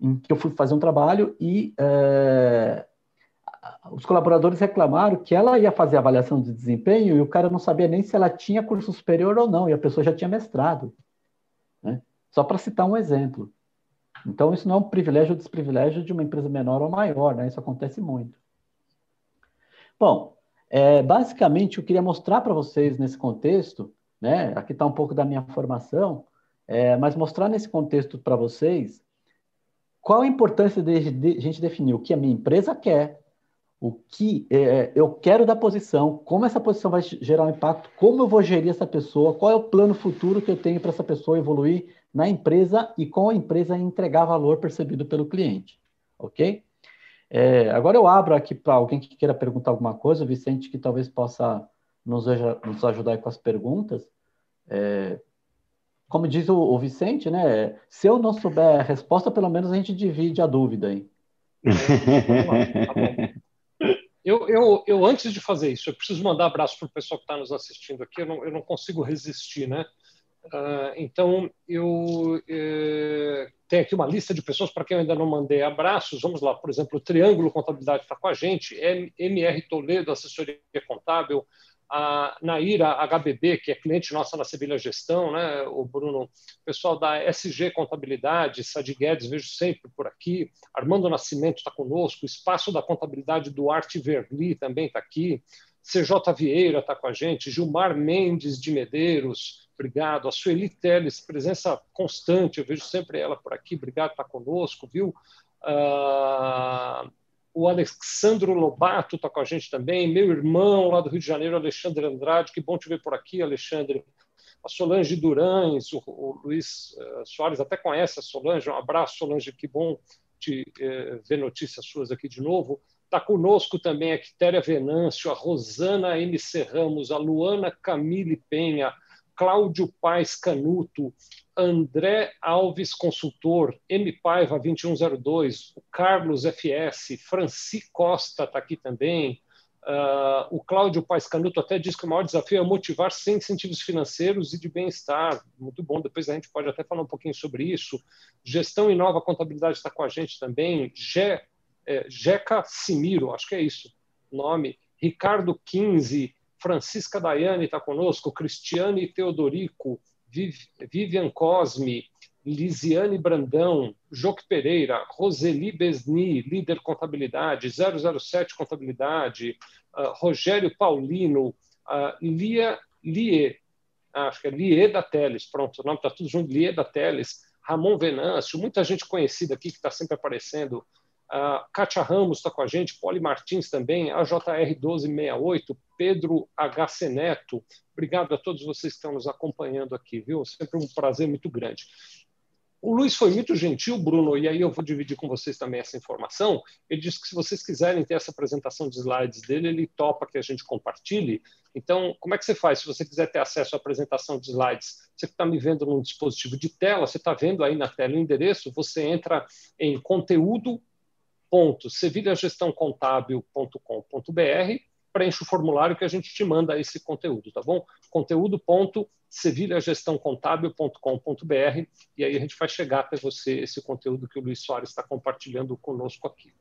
em que eu fui fazer um trabalho e é, os colaboradores reclamaram que ela ia fazer avaliação de desempenho e o cara não sabia nem se ela tinha curso superior ou não, e a pessoa já tinha mestrado. Né? Só para citar um exemplo. Então, isso não é um privilégio ou desprivilégio de uma empresa menor ou maior, né? isso acontece muito. Bom, é, basicamente, eu queria mostrar para vocês nesse contexto né? Aqui está um pouco da minha formação, é, mas mostrar nesse contexto para vocês qual a importância de, de, gente definir o que a minha empresa quer, o que é, eu quero da posição, como essa posição vai gerar um impacto, como eu vou gerir essa pessoa, qual é o plano futuro que eu tenho para essa pessoa evoluir na empresa e com a empresa entregar valor percebido pelo cliente, ok? É, agora eu abro aqui para alguém que queira perguntar alguma coisa, o Vicente que talvez possa nos, nos ajudar com as perguntas. É, como diz o, o, Vicente, né? Se eu não souber a resposta, pelo menos a gente divide a dúvida. Tá <laughs> eu, eu, eu, antes de fazer isso, eu preciso mandar abraço para o pessoal que está nos assistindo aqui. Eu não, eu não consigo resistir, né? Uh, então, eu uh, tenho aqui uma lista de pessoas para quem eu ainda não mandei abraços. Vamos lá, por exemplo, o Triângulo Contabilidade está com a gente, MR Toledo, assessoria contábil, a Naira HBB, que é cliente nossa na Sevilha Gestão, né, o Bruno, o pessoal da SG Contabilidade, Sadi Guedes, vejo sempre por aqui, Armando Nascimento está conosco, Espaço da Contabilidade Duarte Verli também está aqui, CJ Vieira está com a gente, Gilmar Mendes de Medeiros, obrigado, a Sueli Teles, presença constante, eu vejo sempre ela por aqui, obrigado, está conosco, viu? Uh, o Alexandro Lobato está com a gente também, meu irmão lá do Rio de Janeiro, Alexandre Andrade, que bom te ver por aqui, Alexandre. A Solange Durães, o, o Luiz uh, Soares até conhece a Solange, um abraço, Solange, que bom te uh, ver notícias suas aqui de novo. Está conosco também a Quitéria Venâncio, a Rosana MC Ramos, a Luana Camille Penha, Cláudio Paes Canuto, André Alves Consultor, M Paiva 2102, o Carlos FS, Franci Costa está aqui também, uh, o Cláudio Paes Canuto até diz que o maior desafio é motivar sem incentivos financeiros e de bem-estar. Muito bom, depois a gente pode até falar um pouquinho sobre isso. Gestão e Nova Contabilidade está com a gente também. Ge, é, Jeca Simiro, acho que é isso nome. Ricardo 15, Francisca Daiane está conosco, Cristiane Teodorico, Vivian Cosme, Lisiane Brandão, Joque Pereira, Roseli Besni, líder contabilidade, 007 contabilidade, uh, Rogério Paulino, uh, Lia Lie, ah, acho que é Lie da Teles, pronto, o nome está tudo junto, Lie da Teles, Ramon Venâncio, muita gente conhecida aqui que está sempre aparecendo, a Kátia Ramos está com a gente, Poli Martins também, a JR1268, Pedro HC Neto. Obrigado a todos vocês que estão nos acompanhando aqui, viu? Sempre um prazer muito grande. O Luiz foi muito gentil, Bruno, e aí eu vou dividir com vocês também essa informação. Ele disse que se vocês quiserem ter essa apresentação de slides dele, ele topa que a gente compartilhe. Então, como é que você faz? Se você quiser ter acesso à apresentação de slides, você que está me vendo num dispositivo de tela, você está vendo aí na tela o endereço, você entra em conteúdo www.sevilhagestãocontábil.com.br preenche o formulário que a gente te manda esse conteúdo, tá bom? conteúdo.sevilhagestãocontábil.com.br e aí a gente vai chegar até você esse conteúdo que o Luiz Soares está compartilhando conosco aqui.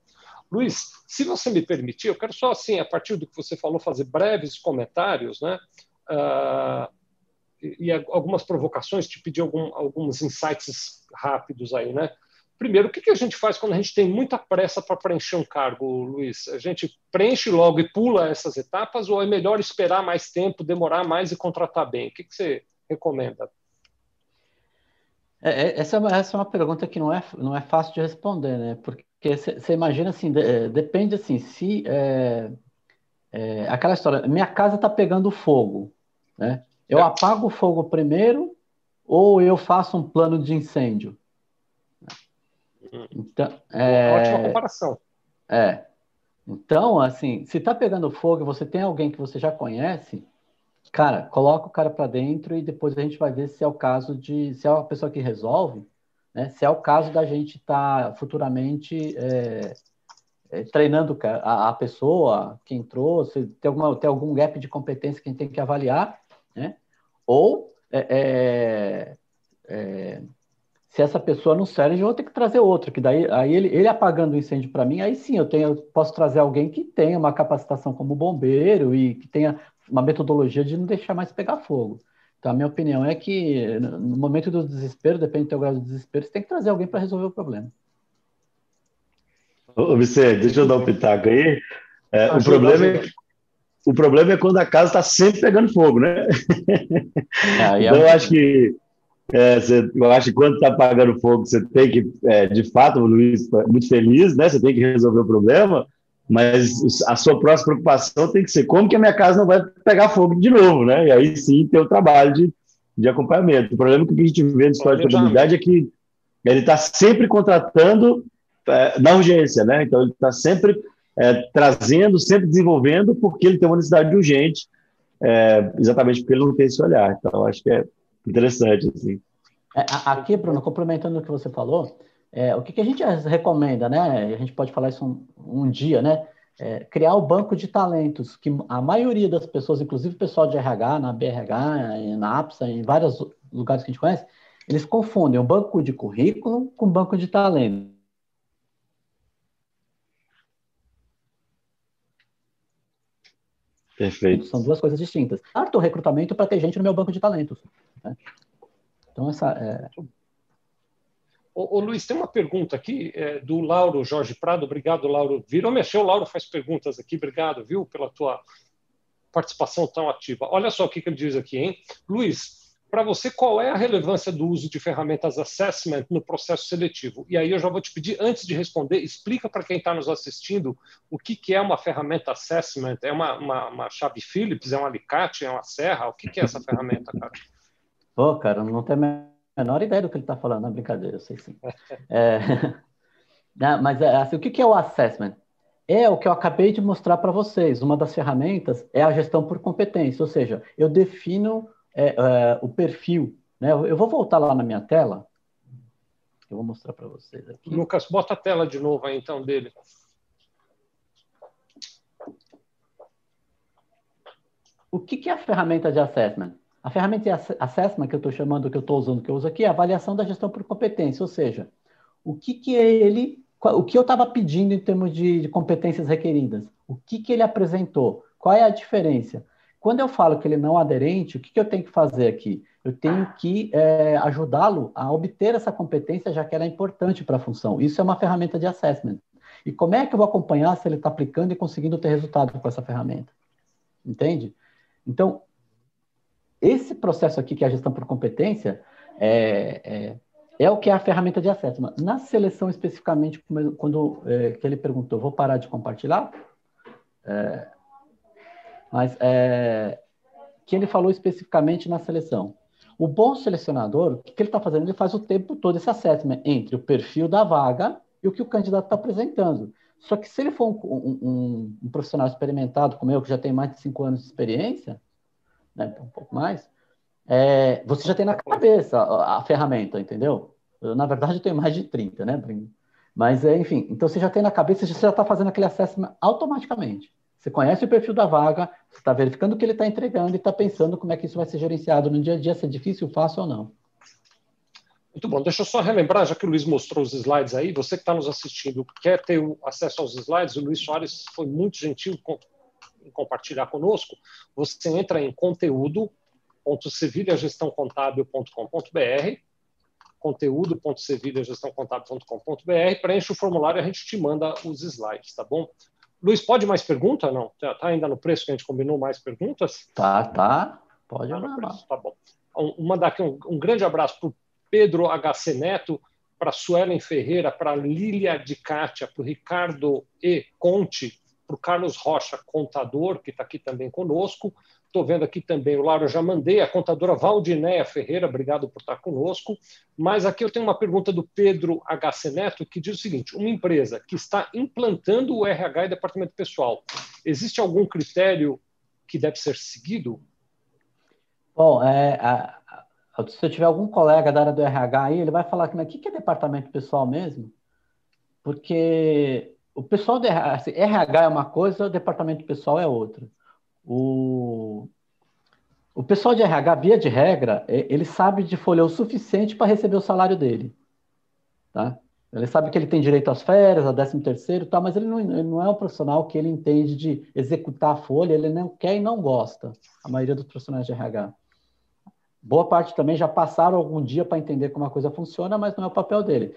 Luiz, se você me permitir, eu quero só assim, a partir do que você falou, fazer breves comentários, né? Uh, e, e algumas provocações, te pedir algum, alguns insights rápidos aí, né? Primeiro, o que a gente faz quando a gente tem muita pressa para preencher um cargo, Luiz? A gente preenche logo e pula essas etapas ou é melhor esperar mais tempo, demorar mais e contratar bem? O que você recomenda? É, é, essa, é uma, essa é uma pergunta que não é, não é fácil de responder, né? Porque você imagina assim, de, é, depende assim, se é, é, aquela história, minha casa está pegando fogo, né? Eu apago o fogo primeiro ou eu faço um plano de incêndio? Então, é... Ótima comparação. É. Então, assim, se tá pegando fogo e você tem alguém que você já conhece, cara, coloca o cara para dentro e depois a gente vai ver se é o caso de. se é uma pessoa que resolve, né? Se é o caso da gente estar tá futuramente é, é, treinando a, a, pessoa que entrou, se tem, alguma, tem algum gap de competência que a gente tem que avaliar, né? Ou é, é, é se essa pessoa não serve, eu vou ter que trazer outro, que daí aí ele, ele apagando o incêndio para mim, aí sim eu tenho, eu posso trazer alguém que tenha uma capacitação como bombeiro e que tenha uma metodologia de não deixar mais pegar fogo. Então a minha opinião é que no momento do desespero, depende do teu grau de desespero, você tem que trazer alguém para resolver o problema. Ô, Vicente, deixa eu dar um pitaco aí. É, o, problema é, o problema é quando a casa está sempre pegando fogo, né? Ah, <laughs> então, eu acho que é, você, eu acho que quando está apagando fogo, você tem que, é, de fato, o Luiz muito feliz, né? Você tem que resolver o problema, mas a sua próxima preocupação tem que ser como que a minha casa não vai pegar fogo de novo, né? E aí sim ter o trabalho de, de acompanhamento. O problema que a gente vê no história de contabilidade é que ele está sempre contratando é, na urgência, né? Então ele está sempre é, trazendo, sempre desenvolvendo, porque ele tem uma necessidade urgente, é, exatamente porque ele não tem esse olhar. Então acho que é interessante, assim. É, aqui, Bruno, complementando o que você falou, é, o que, que, a gente recomenda, né? A gente pode falar isso um, um dia, né? É, criar o banco de talentos, que a maioria das pessoas, inclusive o pessoal de RH, na BRH, na APSA, em vários lugares que a gente conhece, eles confundem o banco de currículo com o banco de talento. Perfeito. São duas coisas distintas. Claro, recrutamento para ter gente no meu banco de talentos. Né? Então, essa. É... Ô, ô, Luiz, tem uma pergunta aqui é, do Lauro Jorge Prado. Obrigado, Lauro. Virou, mexeu, Lauro faz perguntas aqui. Obrigado, viu, pela tua participação tão ativa. Olha só o que, que ele diz aqui, hein? Luiz, para você, qual é a relevância do uso de ferramentas assessment no processo seletivo? E aí eu já vou te pedir, antes de responder, explica para quem está nos assistindo o que, que é uma ferramenta assessment. É uma, uma, uma, chave Phillips? É um alicate? É uma serra? O que, que é essa ferramenta, cara? Pô, cara, não tenho a menor ideia do que ele está falando, não é brincadeira, eu sei sim. <laughs> é... <laughs> não, mas é, assim, o que, que é o assessment? É o que eu acabei de mostrar para vocês. Uma das ferramentas é a gestão por competência, ou seja, eu defino é, é, o perfil. Né? Eu vou voltar lá na minha tela. Eu vou mostrar para vocês aqui. Lucas, bota a tela de novo aí, então, dele. O que, que é a ferramenta de assessment? A ferramenta de assessment que eu estou chamando, que eu estou usando, que eu uso aqui, é a avaliação da gestão por competência, ou seja, o que, que ele, o que eu estava pedindo em termos de, de competências requeridas, o que, que ele apresentou, qual é a diferença? Quando eu falo que ele não é aderente, o que, que eu tenho que fazer aqui? Eu tenho que é, ajudá-lo a obter essa competência, já que ela é importante para a função. Isso é uma ferramenta de assessment. E como é que eu vou acompanhar se ele está aplicando e conseguindo ter resultado com essa ferramenta? Entende? Então, esse processo aqui, que é a gestão por competência, é, é, é o que é a ferramenta de assessment. Na seleção, especificamente, quando é, que ele perguntou, vou parar de compartilhar? É, mas é, que ele falou especificamente na seleção. O bom selecionador, o que, ele está fazendo? Ele faz o tempo todo esse assessment entre o perfil da vaga e o que o candidato está apresentando. Só que se ele for um, um, um, profissional experimentado, como eu, que já tem mais de cinco anos de experiência, né, um pouco mais, é, você já tem na cabeça a, a, ferramenta, entendeu? Eu, na verdade, eu tenho mais de 30, né? Mas, é, enfim, então você já tem na cabeça, você já está fazendo aquele assessment automaticamente. Você conhece o perfil da vaga, você está verificando o que ele está entregando e está pensando como é que isso vai ser gerenciado no dia a dia, se é difícil, fácil ou não. Muito bom. Deixa eu só relembrar, já que o Luiz mostrou os slides aí, você que está nos assistindo, quer ter acesso aos slides, o Luiz Soares foi muito gentil em compartilhar conosco. Você entra em conteúdo.sevilhagestãocontábil.com.br conteúdo.sevilhagestãocontábil.com.br, preenche o formulário e a gente te manda os slides, tá bom? Luiz, pode mais pergunta? Não? Tá, tá ainda no preço que a gente combinou mais perguntas? Tá, tá. Pode tá preço, Tá bom. Um, mandar aqui um, um grande abraço para o Pedro HC Neto, para Suelen Ferreira, para Lília de Cátia, para o Ricardo E. Conte, para o Carlos Rocha, contador, que está aqui também conosco. Estou vendo aqui também o Lauro, já mandei, a contadora Valdinéia Ferreira, obrigado por estar conosco. Mas aqui eu tenho uma pergunta do Pedro HC Neto, que diz o seguinte: uma empresa que está implantando o RH e departamento pessoal, existe algum critério que deve ser seguido? Bom, é, a, a, se eu tiver algum colega da área do RH aí, ele vai falar que o que é departamento pessoal mesmo? Porque o pessoal do RH, assim, RH é uma coisa, o departamento pessoal é outra. O, o pessoal de RH, via de regra, ele sabe de folha o suficiente para receber o salário dele. Tá? Ele sabe que ele tem direito às férias, a décimo terceiro, tá, mas ele não, ele não é um profissional que ele entende de executar a folha, ele não quer e não gosta, a maioria dos profissionais de RH. Boa parte também já passaram algum dia para entender como a coisa funciona, mas não é o papel dele.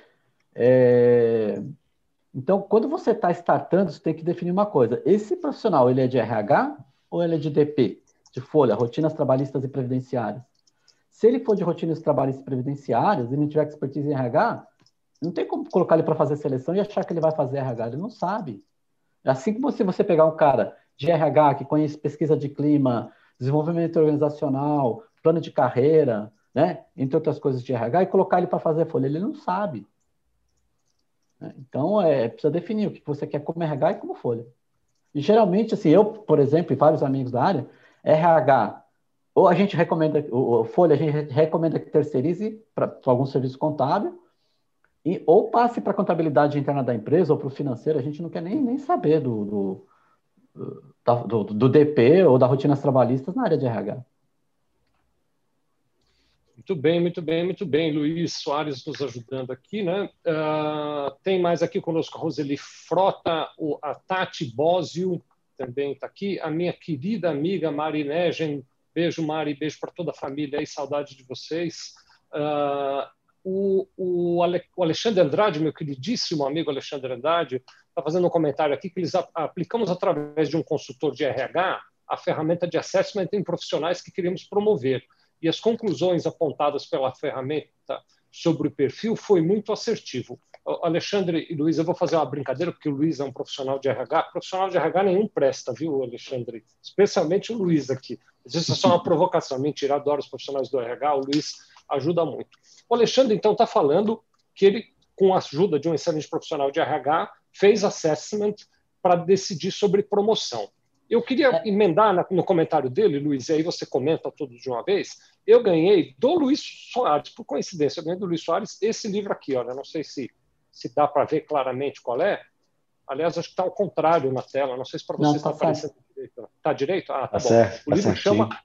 É... Então, quando você está startando, você tem que definir uma coisa. Esse profissional, ele é de RH ou ele é de DP? De folha, rotinas trabalhistas e previdenciárias. Se ele for de rotinas trabalhistas e previdenciárias e não tiver expertise em RH, não tem como colocar ele para fazer seleção e achar que ele vai fazer RH. Ele não sabe. Assim como se você pegar um cara de RH que conhece pesquisa de clima, desenvolvimento organizacional, plano de carreira, né, entre outras coisas de RH, e colocar ele para fazer folha, ele não sabe. Então, é, precisa definir o que você quer como RH e como folha. E geralmente, assim, eu, por exemplo, e vários amigos da área, RH, ou a gente recomenda, o folha, a gente recomenda que terceirize para algum serviço contábil, e, ou passe para a contabilidade interna da empresa ou para o financeiro, a gente não quer nem, nem saber do, do, do, do DP ou da rotinas trabalhistas na área de RH. Muito bem, muito bem, muito bem. Luiz Soares nos ajudando aqui, né? Uh, tem mais aqui conosco a Roseli Frota, o, a Tati Bósio também está aqui, a minha querida amiga Mari Negen. Beijo, Mari, beijo para toda a família e saudade de vocês. Uh, o, o, Alexandre Andrade, meu queridíssimo amigo Alexandre Andrade, está fazendo um comentário aqui que eles aplicamos através de um consultor de RH a ferramenta de assessment em profissionais que queremos promover e as conclusões apontadas pela ferramenta sobre o perfil foi muito assertivo. Alexandre e Luiz, eu vou fazer uma brincadeira, porque o Luiz é um profissional de RH. Profissional de RH nenhum presta, viu, Alexandre? Especialmente o Luiz aqui. Isso é só uma provocação. Mentira, adoro os profissionais do RH, o Luiz ajuda muito. O Alexandre, então, está falando que ele, com a ajuda de um excelente profissional de RH, fez assessment para decidir sobre promoção. Eu queria é. emendar no comentário dele, Luiz, e aí você comenta tudo de uma vez. Eu ganhei do Luiz Soares, por coincidência, eu ganhei do Luiz Soares esse livro aqui, olha, não sei se, se dá para ver claramente qual é. Aliás, acho que está ao contrário na tela, não sei se para vocês está tá aparecendo direito. Está direito? Ah, tá, tá bom. Certo, o livro tá chama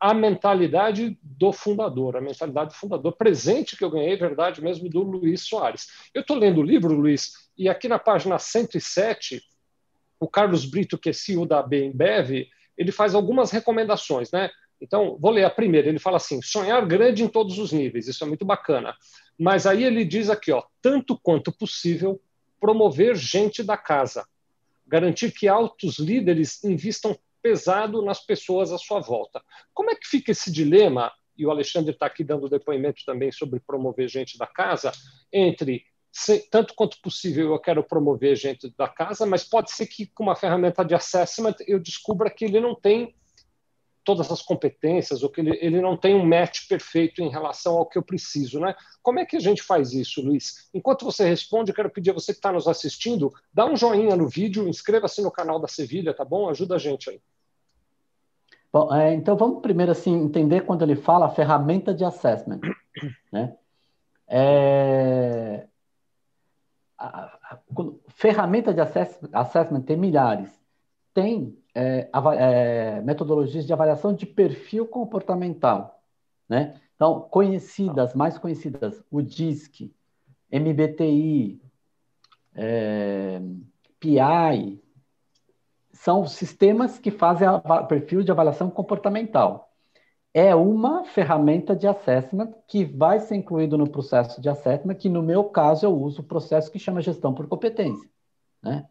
A Mentalidade do Fundador, a mentalidade do fundador, presente que eu ganhei, verdade mesmo, do Luiz Soares. Eu estou lendo o livro, Luiz, e aqui na página 107 o Carlos Brito, que é CEO da Bembev, ele faz algumas recomendações, né? Então, vou ler a primeira. Ele fala assim: sonhar grande em todos os níveis, isso é muito bacana. Mas aí ele diz aqui, ó, tanto quanto possível, promover gente da casa, garantir que altos líderes invistam pesado nas pessoas à sua volta. Como é que fica esse dilema? E o Alexandre está aqui dando depoimento também sobre promover gente da casa, entre tanto quanto possível eu quero promover gente da casa, mas pode ser que com uma ferramenta de assessment eu descubra que ele não tem todas as competências, ou que ele, ele não tem um match perfeito em relação ao que eu preciso. Né? Como é que a gente faz isso, Luiz? Enquanto você responde, eu quero pedir a você que está nos assistindo, dá um joinha no vídeo, inscreva-se no canal da Sevilha, tá bom? Ajuda a gente aí. Bom, é, então vamos primeiro assim entender quando ele fala ferramenta de assessment. Né? É, a, a, ferramenta de assess, assessment tem milhares. Tem é, é, metodologias de avaliação de perfil comportamental. Né? Então, conhecidas, mais conhecidas, o DISC, MBTI, é, PI, são sistemas que fazem perfil de avaliação comportamental é uma ferramenta de assessment que vai ser incluído no processo de assessment, que no meu caso eu uso o processo que chama gestão por competência. Né?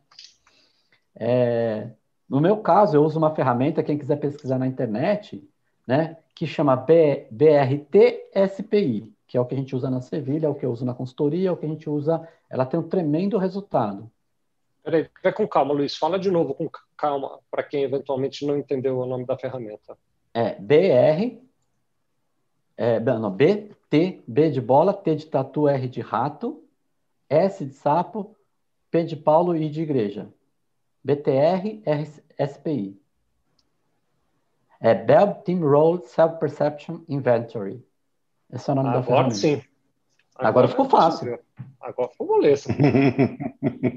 É, no meu caso, eu uso uma ferramenta, quem quiser pesquisar na internet, né, que chama BRT-SPI, que é o que a gente usa na Sevilha, é o que eu uso na consultoria, é o que a gente usa, ela tem um tremendo resultado. Peraí, vai com calma, Luiz, fala de novo com calma, para quem eventualmente não entendeu o nome da ferramenta é BR, é, não, B, T, B de bola, T de tatu, R de rato, S de sapo, P de Paulo e de igreja. BTR, RSPI. É Bell Team Role Self-Perception Inventory. Esse é o nome Agora da ferramenta. sim. Agora, Agora ficou fácil. Agora ficou moleza.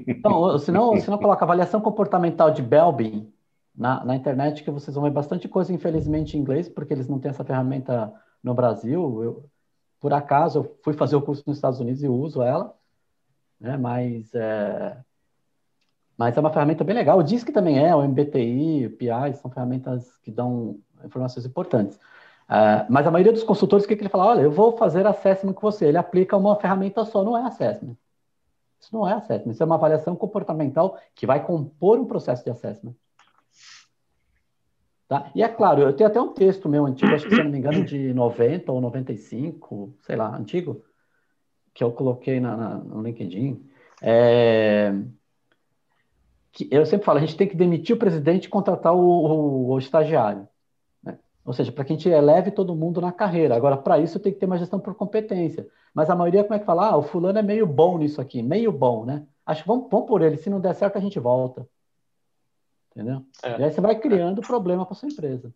então, se não, se não coloca avaliação comportamental de Belbin, na, na internet que vocês vão ver bastante coisa, infelizmente, em inglês, porque eles não têm essa ferramenta no Brasil. Eu, por acaso, eu fui fazer o curso nos Estados Unidos e uso ela, né? mas, é, mas é uma ferramenta bem legal. O DISC também é, o MBTI, o PI, são ferramentas que dão informações importantes. Uh, mas a maioria dos consultores, o que, que ele fala? Olha, eu vou fazer assessment com você. Ele aplica uma ferramenta só, não é assessment. Isso não é assessment, isso é uma avaliação comportamental que vai compor um processo de assessment. Tá? E é claro, eu tenho até um texto meu antigo, acho que se não me engano, de 90 ou 95, sei lá, antigo, que eu coloquei na, na no LinkedIn. É, que eu sempre falo, a gente tem que demitir o presidente e contratar o, o, o estagiário. Né? Ou seja, para que a gente eleve todo mundo na carreira. Agora, para isso, tem que ter uma gestão por competência. Mas a maioria, como é que fala? Ah, o fulano é meio bom nisso aqui, meio bom, né? Acho que vamos, vamos por ele, se não der certo, a gente volta. Entendeu? É. E aí você vai criando problema para sua empresa.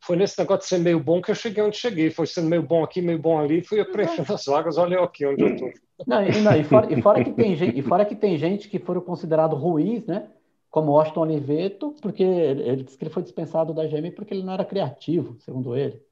Foi nesse negócio de ser meio bom que eu cheguei onde cheguei. Foi sendo meio bom aqui, meio bom ali, fui preenchendo as vagas, olha eu aqui onde eu estou. Não, e, não, e, fora, e, fora, que tem gente, e fora que tem gente que foram considerados ruins, né? Como Washington Oliveto, porque ele, ele disse que ele foi dispensado da GM porque ele não era criativo, segundo ele.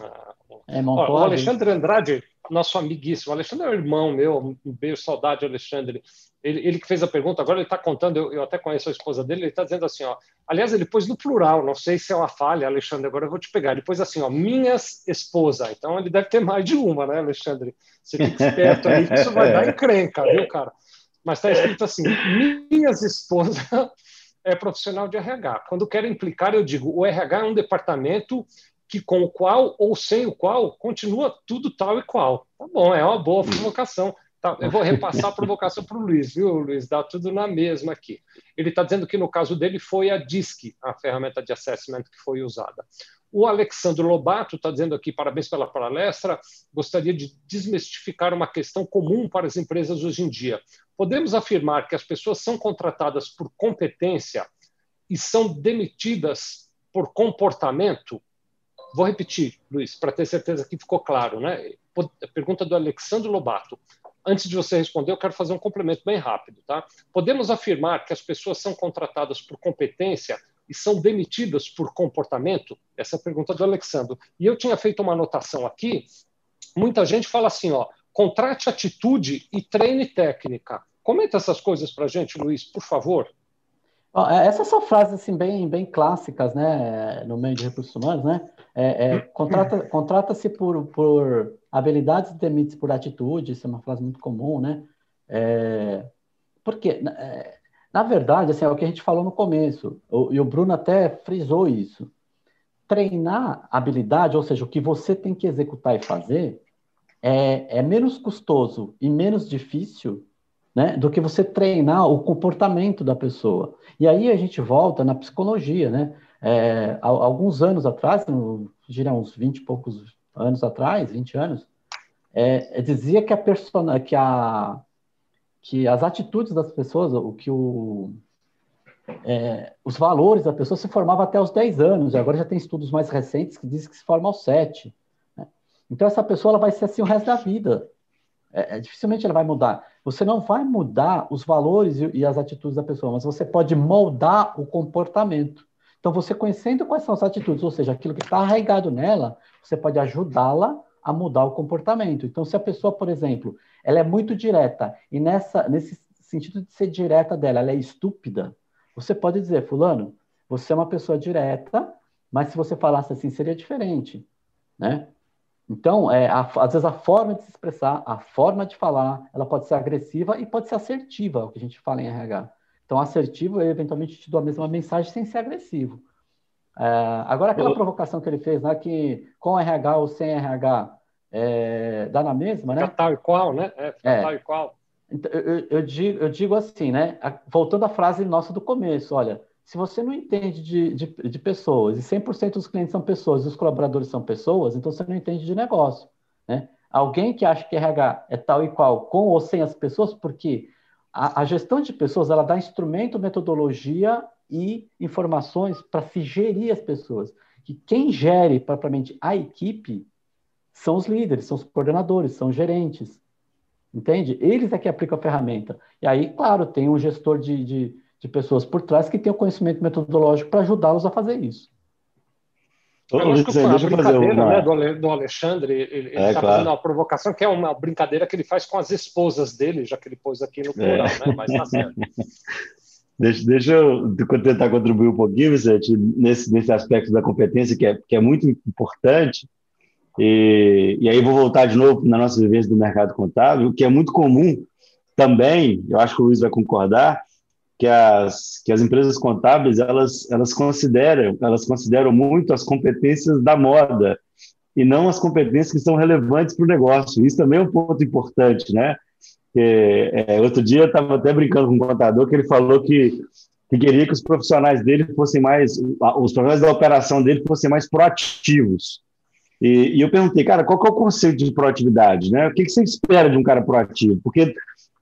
Ah, é, o Alexandre Andrade, nosso amiguíssimo, o Alexandre é um irmão meu, um beijo, saudade, Alexandre ele, ele que fez a pergunta, agora ele está contando, eu, eu, até conheço a esposa dele, ele está dizendo assim, ó, aliás, ele pôs no plural, não sei se é uma falha, Alexandre, agora eu vou te pegar, ele pôs assim, ó, minhas esposa, então ele deve ter mais de uma, né, Alexandre? Você fica esperto aí, que isso vai dar encrenca, <laughs> viu, cara? Mas está escrito assim, minhas esposa <laughs> é profissional de RH. Quando quero implicar, eu digo, o RH é um departamento que com o qual ou sem o qual continua tudo tal e qual. Tá bom, é uma boa provocação. Tá, eu vou repassar a provocação para o Luiz, viu, Luiz? Dá tudo na mesma aqui. Ele está dizendo que no caso dele foi a DISC, a ferramenta de assessment que foi usada. O Alexandre Lobato está dizendo aqui, parabéns pela palestra, gostaria de desmistificar uma questão comum para as empresas hoje em dia. Podemos afirmar que as pessoas são contratadas por competência e são demitidas por comportamento? Vou repetir, Luiz, para ter certeza que ficou claro. Né? Pergunta do Alexandre Lobato antes de você responder, eu quero fazer um complemento bem rápido. Tá? Podemos afirmar que as pessoas são contratadas por competência e são demitidas por comportamento? Essa é a pergunta do Alexandre. E eu tinha feito uma anotação aqui. Muita gente fala assim, ó, contrate atitude e treine técnica. Comenta essas coisas para a gente, Luiz, por favor. É, essas são frases assim, bem, bem clássicas né, no meio de recursos humanos. Né? É, é, <clears throat> contrata, contrata-se por, por habilidades e demite por atitude, isso é uma frase muito comum. Né? É, porque, é, na verdade, assim, é o que a gente falou no começo, o, e o Bruno até frisou isso. Treinar habilidade, ou seja, o que você tem que executar e fazer, é, é menos custoso e menos difícil né, do que você treinar o comportamento da pessoa. E aí a gente volta na psicologia, né? É, alguns anos atrás, diria uns 20 e poucos anos atrás, 20 anos, é, dizia que a persona, que a que as atitudes das pessoas, o que o é, os valores da pessoa se formavam até os 10 anos, e agora já tem estudos mais recentes que dizem que se forma aos 7. Né? Então, essa pessoa ela vai ser assim o resto da vida. É, é, dificilmente ela vai mudar. Você não vai mudar os valores e, e, as atitudes da pessoa, mas você pode moldar o comportamento. Então, você conhecendo quais são as atitudes, ou seja, aquilo que está arraigado nela, você pode ajudá-la a mudar o comportamento. Então, se a pessoa, por exemplo, ela é muito direta e nessa, nesse sentido de ser direta dela, ela é estúpida, você pode dizer, fulano, você é uma pessoa direta, mas se você falasse assim, seria diferente, né? Então, é, a, às vezes a forma de se expressar, a forma de falar, ela pode ser agressiva e pode ser assertiva, é o que a gente fala em RH. Então, assertivo, eu eventualmente te dou a mesma mensagem sem ser agressivo. É, agora, aquela provocação que ele fez, né, que com RH ou sem RH, é, dá na mesma, né? Fica tal e qual, né? É, é. tal e qual. Então, eu, eu, digo, eu digo assim, né? Voltando à frase nossa do começo, olha, se você não entende de, de, de pessoas, e 100% dos clientes são pessoas, e os colaboradores são pessoas, então você não entende de negócio, né? Alguém que acha que RH é tal e qual, com ou sem as pessoas, porque a, a gestão de pessoas, ela dá instrumento, metodologia e informações para se gerir as pessoas. Que quem gere propriamente a equipe são os líderes, são os coordenadores, são os gerentes. Entende? Eles é que aplicam a ferramenta. E aí, claro, tem um gestor de, de, de pessoas por trás que tem o conhecimento metodológico para ajudá-los a fazer isso. Eu acho que foi uma brincadeira uma... né, do Alexandre, ele está é, claro. fazendo uma provocação que é uma brincadeira que ele faz com as esposas dele, já que ele pôs aqui no plural, é. né? mas tá certo. <laughs> Deixa, deixa eu tentar contribuir um pouquinho, Vicente, nesse, nesse aspecto da competência, que é, que é muito importante, e, e aí vou voltar de novo na nossa vivência do mercado contábil, que é muito comum também, eu acho que o Luiz vai concordar, que as, que as empresas contábeis elas, elas consideram elas consideram muito as competências da moda e não as competências que são relevantes para o negócio. Isso também é um ponto importante, né? É, outro dia eu estava até brincando com um contador que ele falou que, que queria que os profissionais dele fossem mais, os profissionais da operação dele fossem mais proativos. E, e, eu perguntei, cara, qual é o conceito de proatividade? Né? O que, que você espera de um cara proativo? Porque,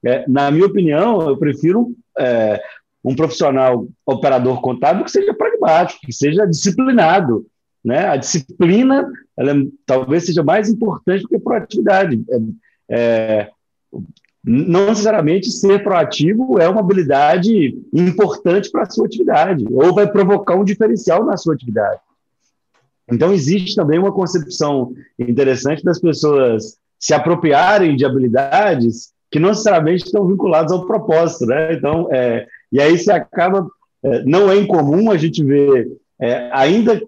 é, na minha opinião, eu prefiro é, um profissional operador contábil que seja pragmático, que seja disciplinado. Né? A disciplina ela é, talvez seja mais importante do que a proatividade. É, é, não necessariamente ser proativo é uma habilidade importante para a sua atividade, ou vai provocar um diferencial na sua atividade. Então, existe também uma concepção interessante das pessoas se apropriarem de habilidades que não necessariamente estão vinculadas ao propósito, né? Então, é, e aí você acaba, é, não é incomum a gente ver é, ainda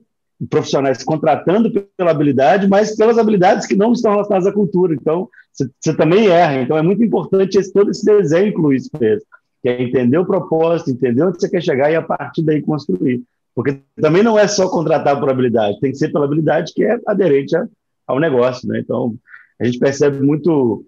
profissionais contratando pela habilidade, mas pelas habilidades que não estão relacionadas à cultura. Então, você, também erra. Então, é muito importante esse, todo esse desenho incluir isso mesmo, que é entender o propósito, entender onde você quer chegar e a partir daí construir. Porque também não é só contratar por habilidade, tem que ser pela habilidade que é aderente ao negócio. Né? Então, a gente percebe muito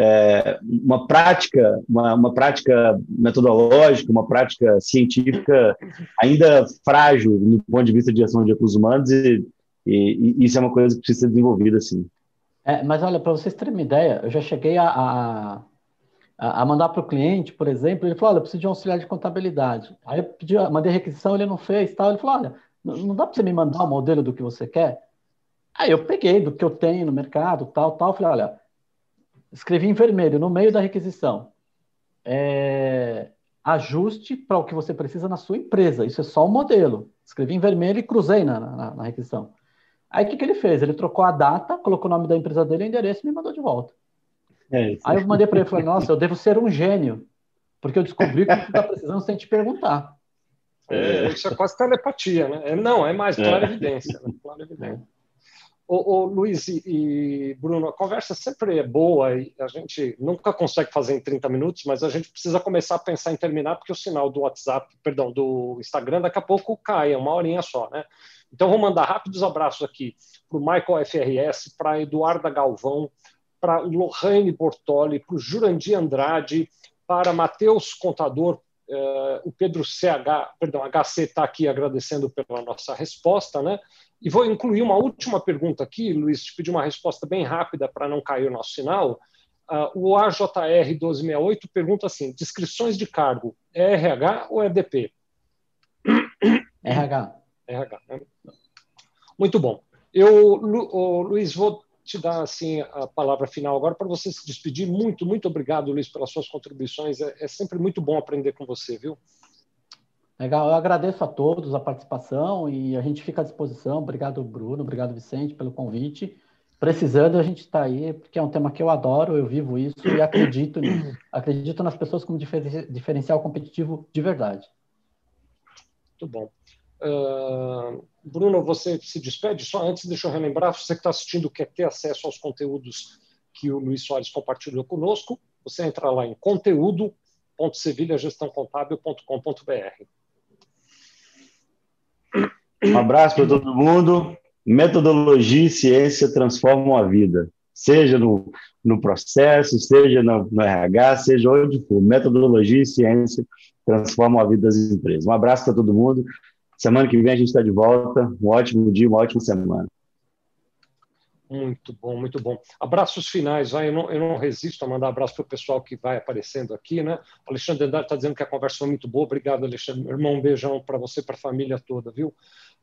é, uma prática, uma, uma, prática metodológica, uma prática científica ainda frágil no ponto de vista de ação de recursos humanos e, e, e isso é uma coisa que precisa ser desenvolvida, sim. É, mas olha, para vocês terem uma ideia, eu já cheguei a, a, a mandar para o cliente, por exemplo, ele falou, olha, eu preciso de um auxiliar de contabilidade. Aí eu pedi, mandei requisição, ele não fez, tal. Ele falou, olha, não dá para você me mandar o modelo do que você quer? Aí eu peguei do que eu tenho no mercado, tal, tal, falei, olha, escrevi em vermelho no meio da requisição. É, ajuste para o que você precisa na sua empresa. Isso é só um modelo. Escrevi em vermelho e cruzei na, na, na requisição. Aí o que, que ele fez? Ele trocou a data, colocou o nome da empresa dele, o endereço e me mandou de volta. É Aí eu mandei para ele e falei, nossa, eu devo ser um gênio, porque eu descobri que você está precisando sem te perguntar. É, isso é quase telepatia, né? É, não, é mais clara é. evidência. Né? Clara evidência. Ô, Luiz e, e, Bruno, a conversa sempre é boa e a gente nunca consegue fazer em 30 minutos, mas a gente precisa começar a pensar em terminar, porque o sinal do WhatsApp, perdão, do Instagram, daqui a pouco cai, é uma horinha só, né? Então, vou mandar rápidos abraços aqui para o Michael FRS, para Eduarda Galvão, para Lohane Bortoli, para o Jurandir Andrade, para Matheus Contador, uh, o Pedro CH, perdão, HC está aqui agradecendo pela nossa resposta, né? E vou incluir uma última pergunta aqui, Luiz, te pedir uma resposta bem rápida para não cair o nosso sinal. Uh, o AJR 1268 pergunta assim: descrições de cargo, é RH ou é DP? RH. RH. Né? Muito bom. Eu, Lu, Luiz, vou te dar assim a palavra final agora para você se despedir. Muito, muito obrigado, Luiz, pelas suas contribuições. É, é sempre muito bom aprender com você, viu? Legal, eu agradeço a todos a participação e a gente fica à disposição. Obrigado, Bruno, obrigado, Vicente, pelo convite. Precisando, a gente está aí, porque é um tema que eu adoro, eu vivo isso e acredito nisso. <clears throat> Acredito nas pessoas como diferencial competitivo de verdade. Muito bom. Uh, Bruno, você se despede? Só antes, deixa eu relembrar, você que está assistindo quer ter acesso aos conteúdos que o Luiz Soares compartilhou conosco, você entra lá em conteúdo.sevilhagestãocontábil.com.br. Um abraço para todo mundo. Metodologia e ciência transformam a vida, seja no, no processo, seja no, no RH, seja onde for. Metodologia e ciência transformam a vida das empresas. Um abraço para todo mundo. Semana que vem a gente está de volta. Um ótimo dia, uma ótima semana. Muito bom, muito bom. Abraços finais, vai. Eu não, eu não resisto a mandar abraço para o pessoal que vai aparecendo aqui, né? O Alexandre Andrade está dizendo que a conversa foi muito boa. Obrigado, Alexandre. Meu irmão, um beijão para você, para a família toda, viu?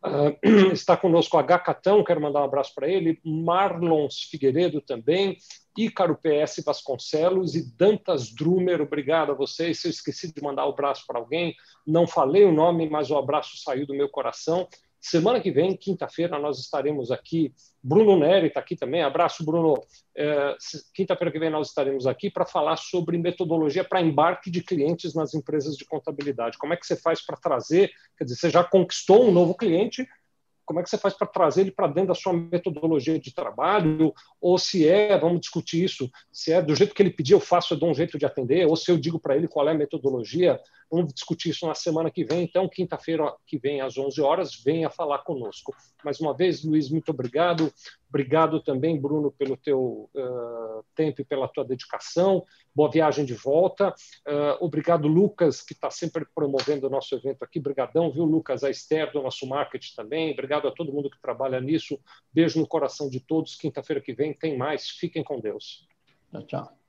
Uh, <clears throat> está conosco H. Catão, quero mandar um abraço para ele. Marlons Figueiredo também. Ícaro PS Vasconcelos e Dantas Drumer, obrigado a vocês. Se eu esqueci de mandar o um abraço para alguém, não falei o nome, mas o abraço saiu do meu coração. Semana que vem, quinta-feira, nós estaremos aqui. Bruno Neri está aqui também. Abraço, Bruno. É, quinta-feira que vem nós estaremos aqui para falar sobre metodologia para embarque de clientes nas empresas de contabilidade. Como é que você faz para trazer? Quer dizer, você já conquistou um novo cliente, como é que você faz para trazer ele para dentro da sua metodologia de trabalho, ou se é, vamos discutir isso, se é do jeito que ele pediu, eu faço, eu dou um jeito de atender, ou se eu digo para ele qual é a metodologia, vamos discutir isso na semana que vem, então, quinta-feira que vem, às 11 horas, venha falar conosco. Mais uma vez, Luiz, muito obrigado, obrigado também, Bruno, pelo teu uh, tempo e pela tua dedicação, boa viagem de volta, uh, obrigado, Lucas, que está sempre promovendo o nosso evento aqui, brigadão, viu, Lucas, a Esther do nosso marketing também, Obrigado a todo mundo que trabalha nisso. Beijo no coração de todos. Quinta-feira que vem tem mais. Fiquem com Deus. Tchau, tchau.